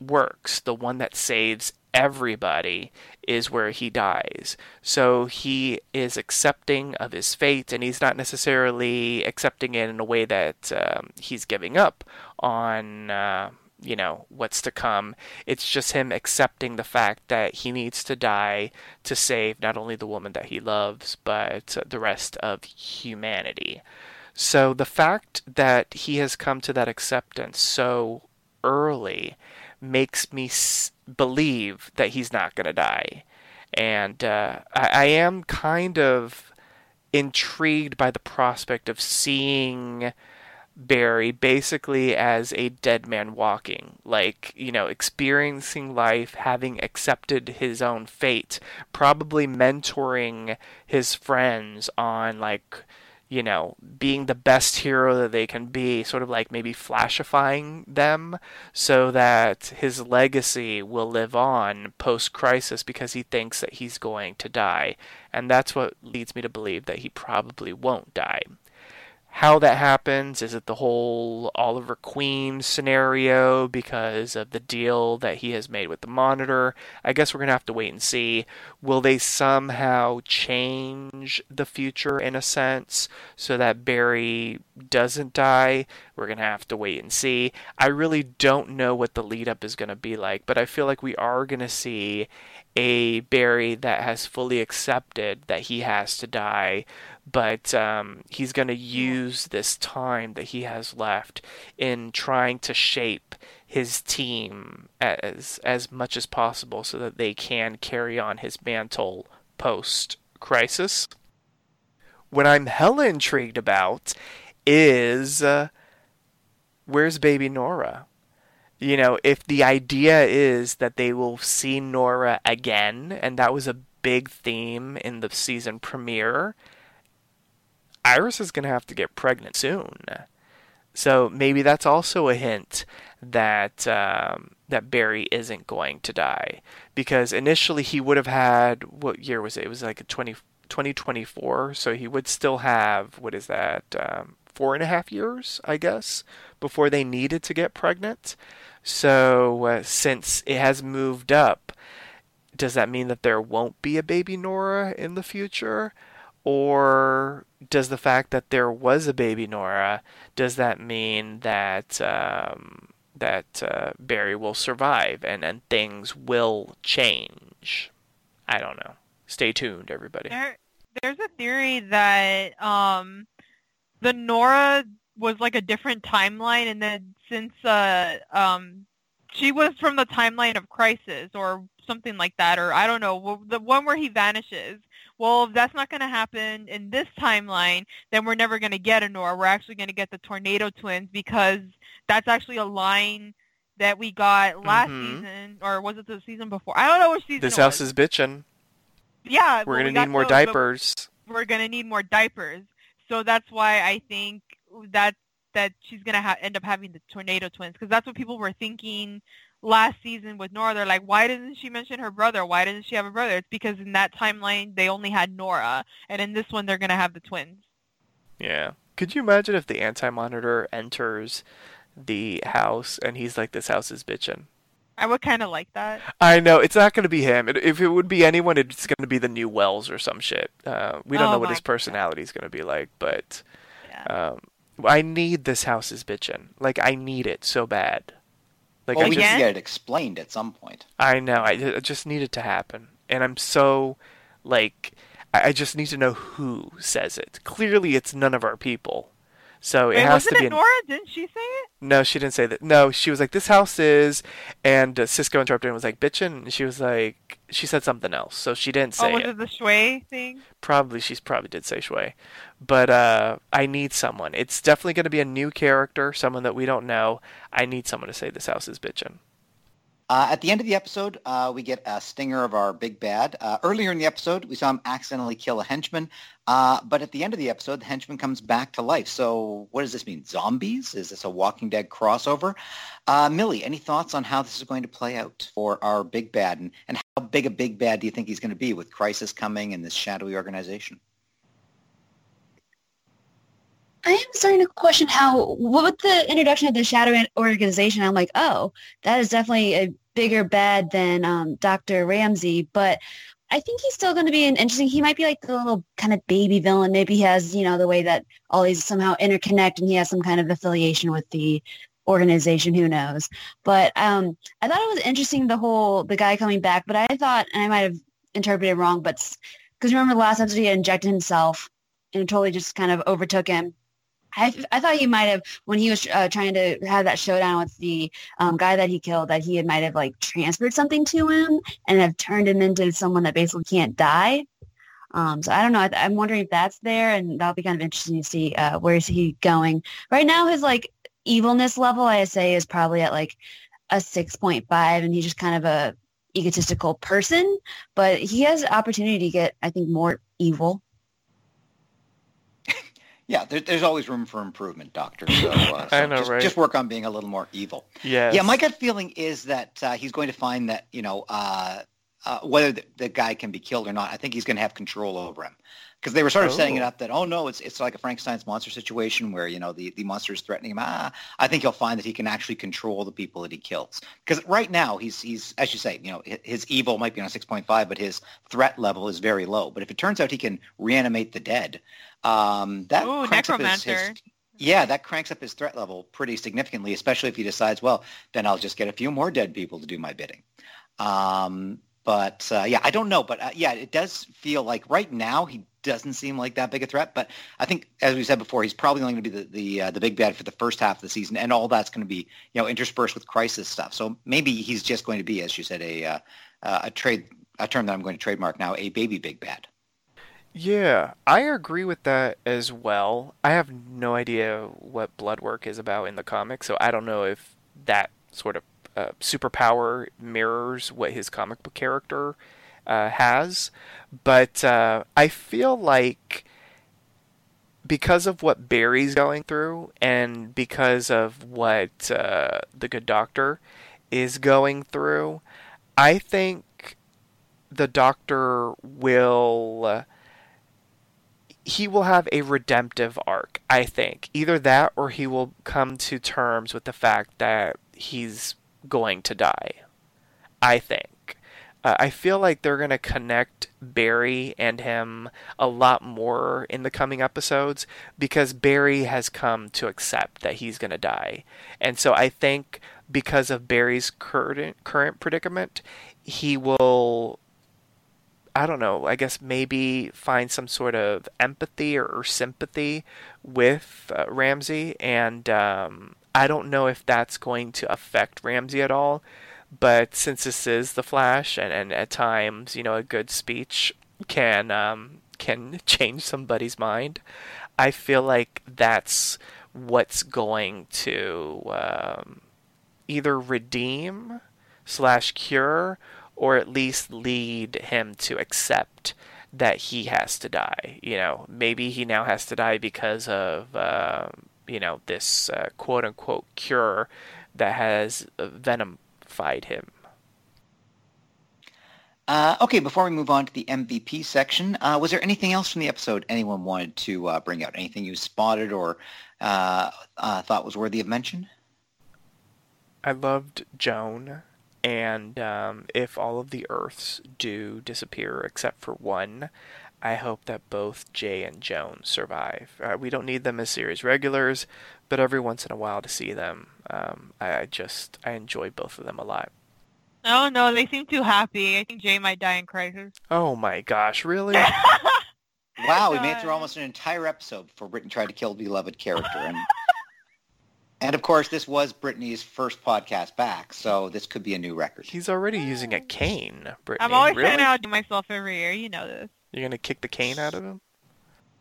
works, the one that saves everybody, is where he dies. So he is accepting of his fate, and he's not necessarily accepting it in a way that um, he's giving up on. Uh, you know what's to come it's just him accepting the fact that he needs to die to save not only the woman that he loves but the rest of humanity so the fact that he has come to that acceptance so early makes me s- believe that he's not going to die. And uh, I, I am kind of intrigued by the prospect of seeing Barry basically as a dead man walking, like, you know, experiencing life, having accepted his own fate, probably mentoring his friends on, like, you know, being the best hero that they can be, sort of like maybe flashifying them so that his legacy will live on post crisis because he thinks that he's going to die. And that's what leads me to believe that he probably won't die. How that happens, is it the whole Oliver Queen scenario because of the deal that he has made with the monitor? I guess we're going to have to wait and see. Will they somehow change the future in a sense so that Barry doesn't die? We're going to have to wait and see. I really don't know what the lead up is going to be like, but I feel like we are going to see a Barry that has fully accepted that he has to die, but um, he's going to use this time that he has left in trying to shape his team as as much as possible so that they can carry on his mantle post crisis. What I'm hella intrigued about is uh, where's baby Nora? You know, if the idea is that they will see Nora again, and that was a big theme in the season premiere, Iris is going to have to get pregnant soon. So maybe that's also a hint that um, that Barry isn't going to die because initially he would have had what year was it? It was like a 20, 2024, so he would still have what is that um, four and a half years, I guess, before they needed to get pregnant. So uh, since it has moved up, does that mean that there won't be a baby Nora in the future? Or does the fact that there was a baby Nora, does that mean that um, that uh, Barry will survive and, and things will change? I don't know. Stay tuned, everybody. There, there's a theory that um, the Nora was like a different timeline, and then since uh, um, she was from the timeline of Crisis or something like that, or I don't know, the one where he vanishes. Well, if that's not going to happen in this timeline, then we're never going to get a Nora. We're actually going to get the Tornado Twins because that's actually a line that we got last Mhm. season, or was it the season before? I don't know which season. This house is bitchin'. Yeah, We're well, gonna need more the- diapers. we're gonna need more diapers. So that's why I think that that she's gonna ha- end up having the tornado twins because that's what people were thinking last season with Nora. They're like, why didn't she mention her brother? Why didn't she have a brother? It's because in that timeline they only had Nora, and in this one they're gonna have the twins. Yeah. Could you imagine if the anti-monitor enters the house and he's like, "This house is bitching." I would kind of like that. I know it's not going to be him. It, if it would be anyone, it's going to be the new Wells or some shit. Uh, we don't Oh know what his personality is going to be like, but Yeah. um, I need this house is bitchin'. Like I need it so bad. Like well, I we just, need to get it explained at some point. I know. I, I just need it to happen, and I'm so like I, I just need to know who says it. Clearly, it's none of our people. So it Wait, has wasn't to be it an- Nora? Didn't she say it? No, she didn't say that. No, she was like, "This house is," and uh, Cisco interrupted and was like, "Bitchin'," and she was like, she said something else, so she didn't say oh, was it. it the Shui thing? Probably she's probably did say Shui, but uh, I need someone. It's definitely going to be a new character, someone that we don't know. I need someone to say this house is bitchin'. Uh, at the end of the episode, uh, we get a stinger of our big bad. Uh, earlier in the episode, we saw him accidentally kill a henchman, uh, but at the end of the episode, the henchman comes back to life. So what does this mean? Zombies? Is this a Walking Dead crossover? Uh, Millie, any thoughts on how this is going to play out for our big bad, and, and how big a big bad do you think he's going to be with Crisis coming and this shadowy organization? I am starting to question how, what with the introduction of the Shadow Organization, I'm like, oh, that is definitely a bigger bad than um, Dr. Ramsey. But I think he's still going to be an interesting. He might be like the little kind of baby villain. Maybe he has, you know, the way that all these somehow interconnect, and he has some kind of affiliation with the organization. Who knows? But um, I thought it was interesting the whole the guy coming back. But I thought, and I might have interpreted wrong, but because remember the last episode he injected himself and it totally just kind of overtook him. I, I thought he might have when he was uh, trying to have that showdown with the um, guy that he killed that he might have like transferred something to him and have turned him into someone that basically can't die. Um, so I don't know. I, am wondering if that's there, and that'll be kind of interesting to see uh, where is he going. Right now, his like evilness level, I say, is probably at like a 6.5, and he's just kind of a egotistical person. But he has opportunity to get, I think, more evil yeah, there, there's always room for improvement, Doctor. So, uh, so I know, just, right? just work on being a little more evil. Yes. Yeah, my gut feeling is that uh, he's going to find that you know uh, uh, whether the, the, guy can be killed or not. I think he's going to have control over him because they were sort of oh. setting it up that oh no, it's it's like a Frankenstein's monster situation where you know the the monster is threatening him. Ah, I think he'll find that he can actually control the people that he kills because right now he's he's as you say, you know, his evil might be on a six point five, but his threat level is very low. But if it turns out he can reanimate the dead um, that Ooh, necromancer. His, his, yeah, that cranks up his threat level pretty significantly, especially if he decides, well, then I'll just get a few more dead people to do my bidding. Um, but uh, yeah, I don't know, but uh, yeah, it does feel like right now he doesn't seem like that big a threat. But I think, as we said before, he's probably only going to be the the, uh, the big bad for the first half of the season, and all that's going to be you know interspersed with crisis stuff. So maybe he's just going to be, as you said, a uh, uh, a trade a term that I'm going to trademark now, a baby big bad. Yeah, I agree with that as well. I have no idea what Bloodwork is about in the comic, so I don't know if that sort of uh, superpower mirrors what his comic book character uh, has. But uh, I feel like because of what Barry's going through and because of what uh, the Good Doctor is going through, I think the Doctor will he will have a redemptive arc, I think. Either that or he will come to terms with the fact that he's going to die. I think. Uh, I feel like they're going to connect Barry and him a lot more in the coming episodes because Barry has come to accept that he's going to die. And so I think because of Barry's current current predicament, he will I don't know, I guess maybe find some sort of empathy or, or sympathy with uh, Ramsey. And um, I don't know if that's going to affect Ramsey at all. But since this is the Flash, and, and at times, you know, a good speech can um, can change somebody's mind, I feel like that's what's going to um, either redeem slash cure or at least lead him to accept that he has to die. You know, maybe he now has to die because of, uh, you know, this uh, quote unquote cure that has venomified him. Uh, okay, before we move on to the MVP section, uh, was there anything else from the episode anyone wanted to uh, bring out? Anything you spotted or uh, thought was worthy of mention? I loved Joan and um, if all of the Earths do disappear except for one, I hope that both Jay and Joan survive. Uh, we don't need them as series regulars, but every once in a while to see them, um, I, I, just I enjoy both of them a lot. Oh no, they seem too happy. I think Jay might die in Crisis. Oh my gosh, really? wow, we made it through almost an entire episode before Brittani tried to kill the beloved character, and and of course, this was Brittani's first podcast back, so this could be a new record. He's already using a cane, Brittani. I'm always really? trying to outdo myself every year. You know this. You're gonna kick the cane out of him?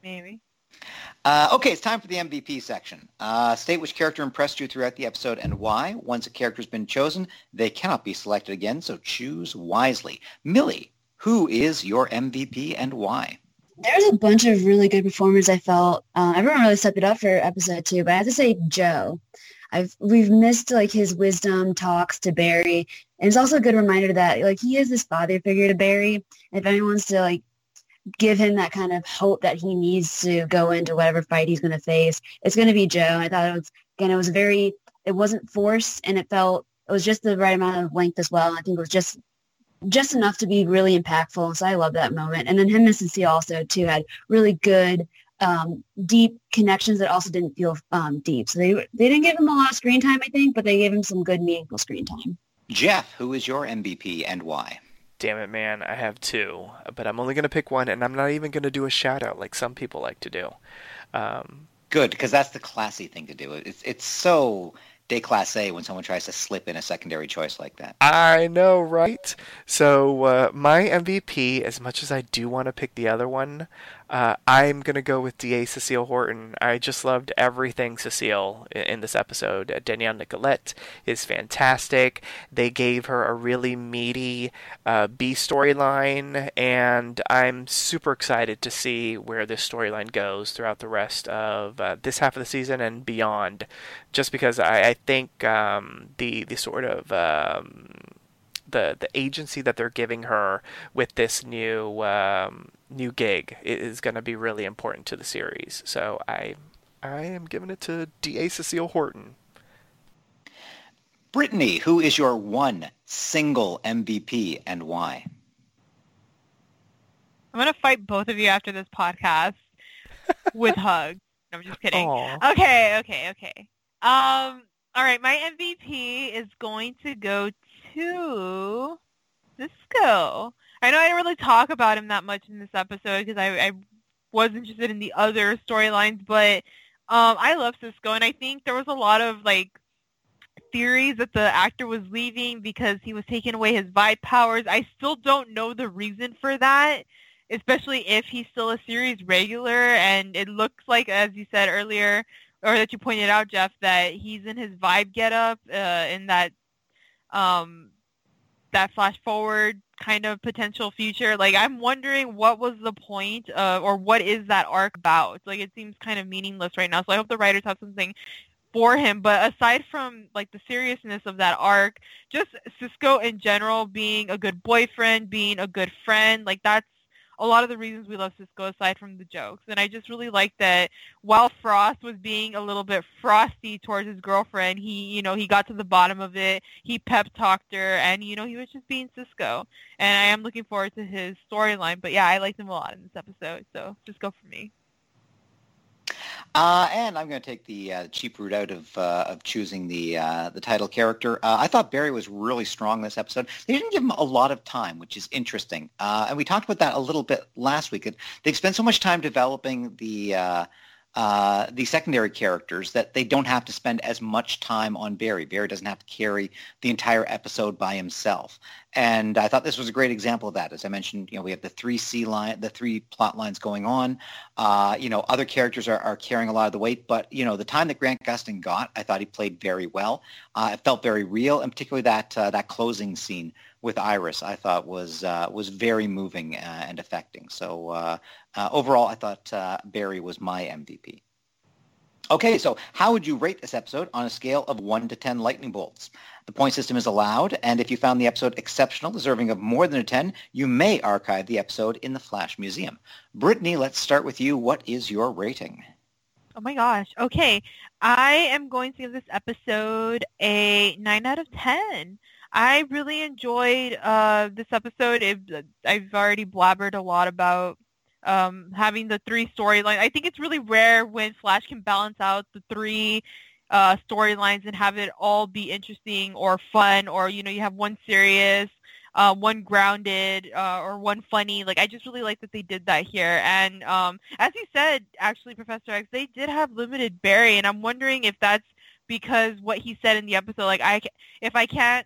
Maybe. Uh, okay, it's time for the MVP section. Uh, state which character impressed you throughout the episode and why. Once a character's been chosen, they cannot be selected again, so choose wisely. Millie, who is your MVP and why? There's a bunch of really good performers. I felt uh, everyone really stepped it up for episode two, but I have to say Joe. I've we've missed like his wisdom talks to Barry, and it's also a good reminder that like he is this father figure to Barry. If anyone wants to like give him that kind of hope that he needs to go into whatever fight he's going to face. It's going to be Joe. I thought it was, again, it was very, it wasn't forced and it felt, it was just the right amount of length as well. I think it was just, just enough to be really impactful. So I love that moment. And then him and Cecile also too had really good, um, deep connections that also didn't feel um, deep. So they, they didn't give him a lot of screen time, I think, but they gave him some good, meaningful screen time. Jeff, who is your MVP and why? Damn it, man, I have two, but I'm only going to pick one, and I'm not even going to do a shout out like some people like to do. Um, Good, because that's the classy thing to do. It's it's so déclassé when someone tries to slip in a secondary choice like that. I know, right? So uh, my MVP, as much as I do want to pick the other one, uh, I'm gonna go with DA Cecile Horton. I just loved everything Cecile in, in this episode. Danielle Nicolet is fantastic. They gave her a really meaty uh, B storyline, and I'm super excited to see where this storyline goes throughout the rest of uh, this half of the season and beyond. Just because I, I think um, the the sort of um, the the agency that they're giving her with this new um, new gig is going to be really important to the series. So I I am giving it to D.A. Cecile Horton. Brittani, who is your one single MVP and why? I'm gonna fight both of you after this podcast with hugs. No, I'm just kidding. Aw. Okay, okay, okay. Um, all right, my MVP is going to go to Cisco. I know I didn't really talk about him that much in this episode because I, I was interested in the other storylines, but um, I love Cisco, and I think there was a lot of like theories that the actor was leaving because he was taking away his vibe powers. I still don't know the reason for that, especially if he's still a series regular, and it looks like, as you said earlier, or that you pointed out, Jeff, that he's in his vibe getup uh, in that um, that flash forward kind of potential future. Like I'm wondering what was the point of, or what is that arc about? Like it seems kind of meaningless right now. So I hope the writers have something for him. But aside from like the seriousness of that arc, just Cisco in general being a good boyfriend, being a good friend, like that's a lot of the reasons we love Cisco aside from the jokes. And I just really like that while Frost was being a little bit frosty towards his girlfriend, he, you know, he got to the bottom of it. He pep talked her and, you know, he was just being Cisco. And I am looking forward to his storyline. But yeah, I liked him a lot in this episode. So Cisco for me. Uh, and I'm going to take the uh, cheap route out of uh, of choosing the uh, the title character. Uh, I thought Barry was really strong this episode. They didn't give him a lot of time, which is interesting. Uh, and we talked about that a little bit last week. They've spent so much time developing the uh, the secondary characters that they don't have to spend as much time on Barry. Barry doesn't have to carry the entire episode by himself. And I thought this was a great example of that. As I mentioned, you know, we have the three C line, the three plot lines going on. Uh, you know, other characters are, are carrying a lot of the weight, but you know, the time that Grant Gustin got, I thought he played very well. Uh, it felt very real, and particularly that uh, that closing scene with Iris, I thought was uh, was very moving uh, and affecting. So uh, uh, overall, I thought uh, Barry was my MVP. Okay, so how would you rate this episode on a scale of 1 to 10 lightning bolts? The point system is allowed, and if you found the episode exceptional, deserving of more than a 10, you may archive the episode in the Flash Museum. Brittani, let's start with you. What is your rating? Oh my gosh. Okay. I am going to give this episode a 9 out of 10. I really enjoyed uh, this episode. It, I've already blabbered a lot about um, having the three storylines. I think it's really rare when Flash can balance out the three uh, storylines and have it all be interesting or fun, or you know, you have one serious, uh, one grounded, uh, or one funny. Like I just really like that they did that here. And um, as you said, actually, Professor Echs, they did have limited Barry, and I'm wondering if that's because what he said in the episode, like I, if I can't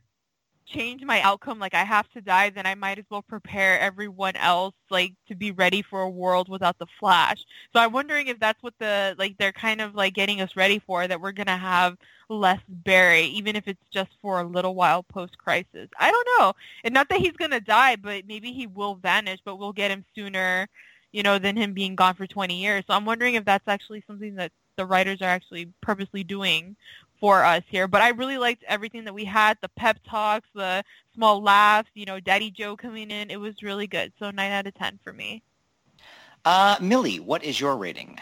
change my outcome, like I have to die, then I might as well prepare everyone else like to be ready for a world without the Flash. So I'm wondering if that's what the like they're kind of like getting us ready for that we're gonna have less Barry, even if it's just for a little while post crisis. I don't know. And not that he's gonna die, but maybe he will vanish, but we'll get him sooner, you know, than him being gone for 20 years. So I'm wondering if that's actually something that the writers are actually purposely doing for us here. But I really liked everything that we had, the pep talks, the small laughs, you know, Daddy Joe coming in. It was really good. So 9 out of 10 for me. Uh, Millie, what is your rating?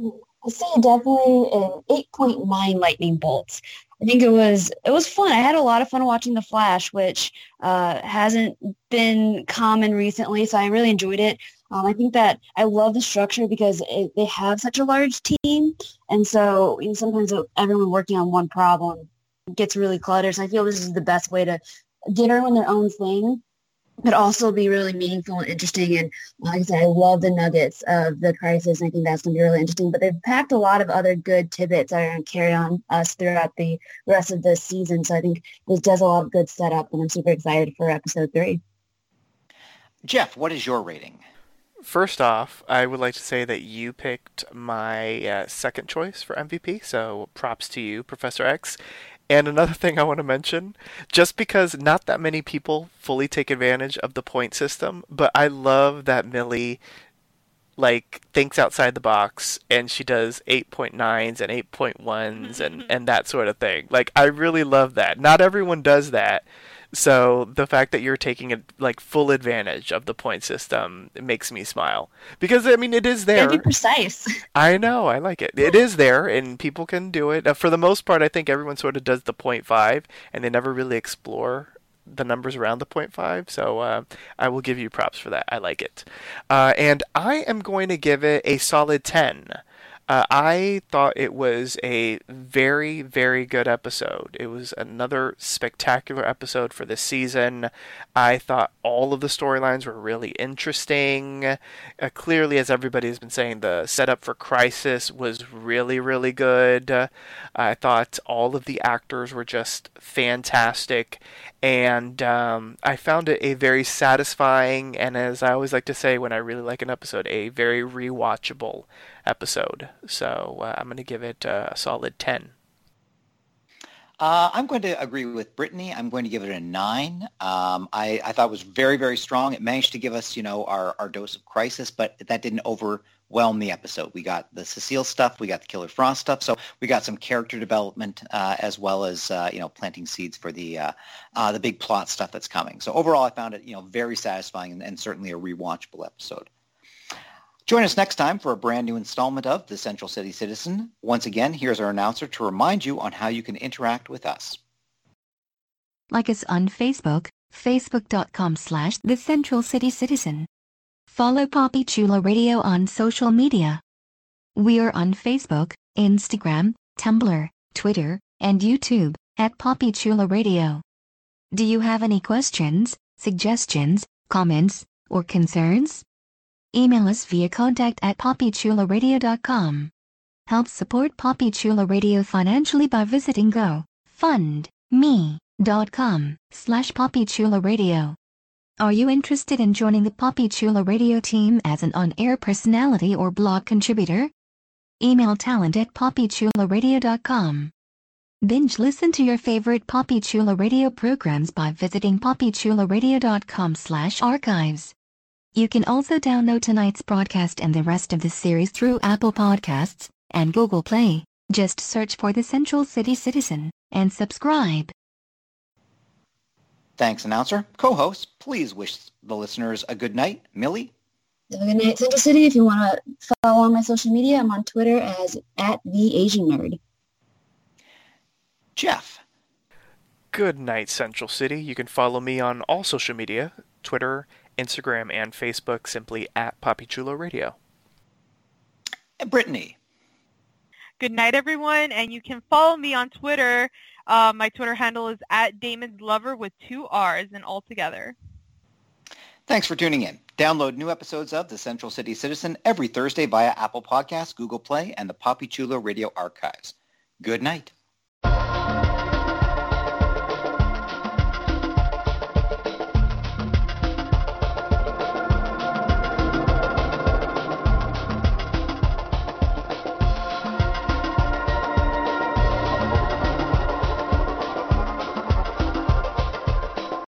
I say definitely an 8.9 lightning bolts. I think it was it was fun. I had a lot of fun watching The Flash, which uh, hasn't been common recently, so I really enjoyed it. Um, I think that I love the structure because it, they have such a large team, and so you know, sometimes everyone working on one problem gets really cluttered. So I feel this is the best way to get everyone their own thing but also be really meaningful and interesting. And like I said, I love the nuggets of the crisis. And I think that's going to be really interesting. But they've packed a lot of other good tidbits that are going to carry on us throughout the rest of the season. So I think this does a lot of good setup, and I'm super excited for episode three. Jeff, what is your rating? First off, I would like to say that you picked my uh, second choice for MVP, so props to you, Professor Echs. And another thing I want to mention, just because not that many people fully take advantage of the point system, but I love that Millie like thinks outside the box and she does 8.9s and 8.1s and and that sort of thing. Like I really love that. Not everyone does that. So the fact that you're taking a, like full advantage of the point system makes me smile because I mean it is there. be precise. I know, I like it. It is there, and people can do it. Uh, for the most part, I think everyone sort of does the point five, and they never really explore the numbers around the point five. So uh, I will give you props for that. I like it, uh, and I am going to give it a solid ten. Uh, I thought it was a very, very good episode. It was another spectacular episode for this season. I thought all of the storylines were really interesting. Uh, clearly, as everybody has been saying, the setup for Crisis was really, really good. I thought all of the actors were just fantastic. And um, I found it a very satisfying, and as I always like to say when I really like an episode, a very rewatchable episode. So uh, I'm going to give it a solid 10. Uh, I'm going to agree with Brittani. I'm going to give it a nine. Um, I, I, thought it was very, very strong. It managed to give us, you know, our, our dose of crisis, but that didn't overwhelm the episode. We got the Cecile stuff, we got the Killer Frost stuff, so we got some character development uh, as well as, uh, you know, planting seeds for the uh, uh, the big plot stuff that's coming. So overall, I found it, you know, very satisfying and, and certainly a rewatchable episode. Join us next time for a brand new installment of The Central City Citizen. Once again, here's our announcer to remind you on how you can interact with us. Like us on Facebook, facebook.com slash The Central City Citizen. Follow Poppy Chulo Radio on social media. We are on Facebook, Instagram, Tumblr, Twitter, and YouTube at Poppy Chulo Radio. Do you have any questions, suggestions, comments, or concerns? Email us via contact at poppychuloradio.com. Help support Poppy Chulo Radio financially by visiting gofundme.com slash poppychuloradio. Are you interested in joining the Poppy Chulo Radio team as an on-air personality or blog contributor? Email talent at poppychuloradio.com. Binge listen to your favorite Poppy Chulo Radio programs by visiting poppychuloradio.com slash archives. You can also download tonight's broadcast and the rest of the series through Apple Podcasts and Google Play. Just search for the Central City Citizen and subscribe. Thanks, announcer. Co-host, please wish the listeners a good night. Millie? Have a good night, Central City. If you want to follow on my social media, I'm on Twitter as at the Asian Nerd. Jeff? Good night, Central City. You can follow me on all social media, Twitter, Instagram and Facebook simply at Poppy Chulo Radio. Brittani. Good night, everyone, and you can follow me on Twitter. Uh, my Twitter handle is at Damon's Lover with two R's and all together. Thanks for tuning in. Download new episodes of The Central City Citizen every Thursday via Apple Podcasts, Google Play, and the Poppy Chulo Radio archives. Good night.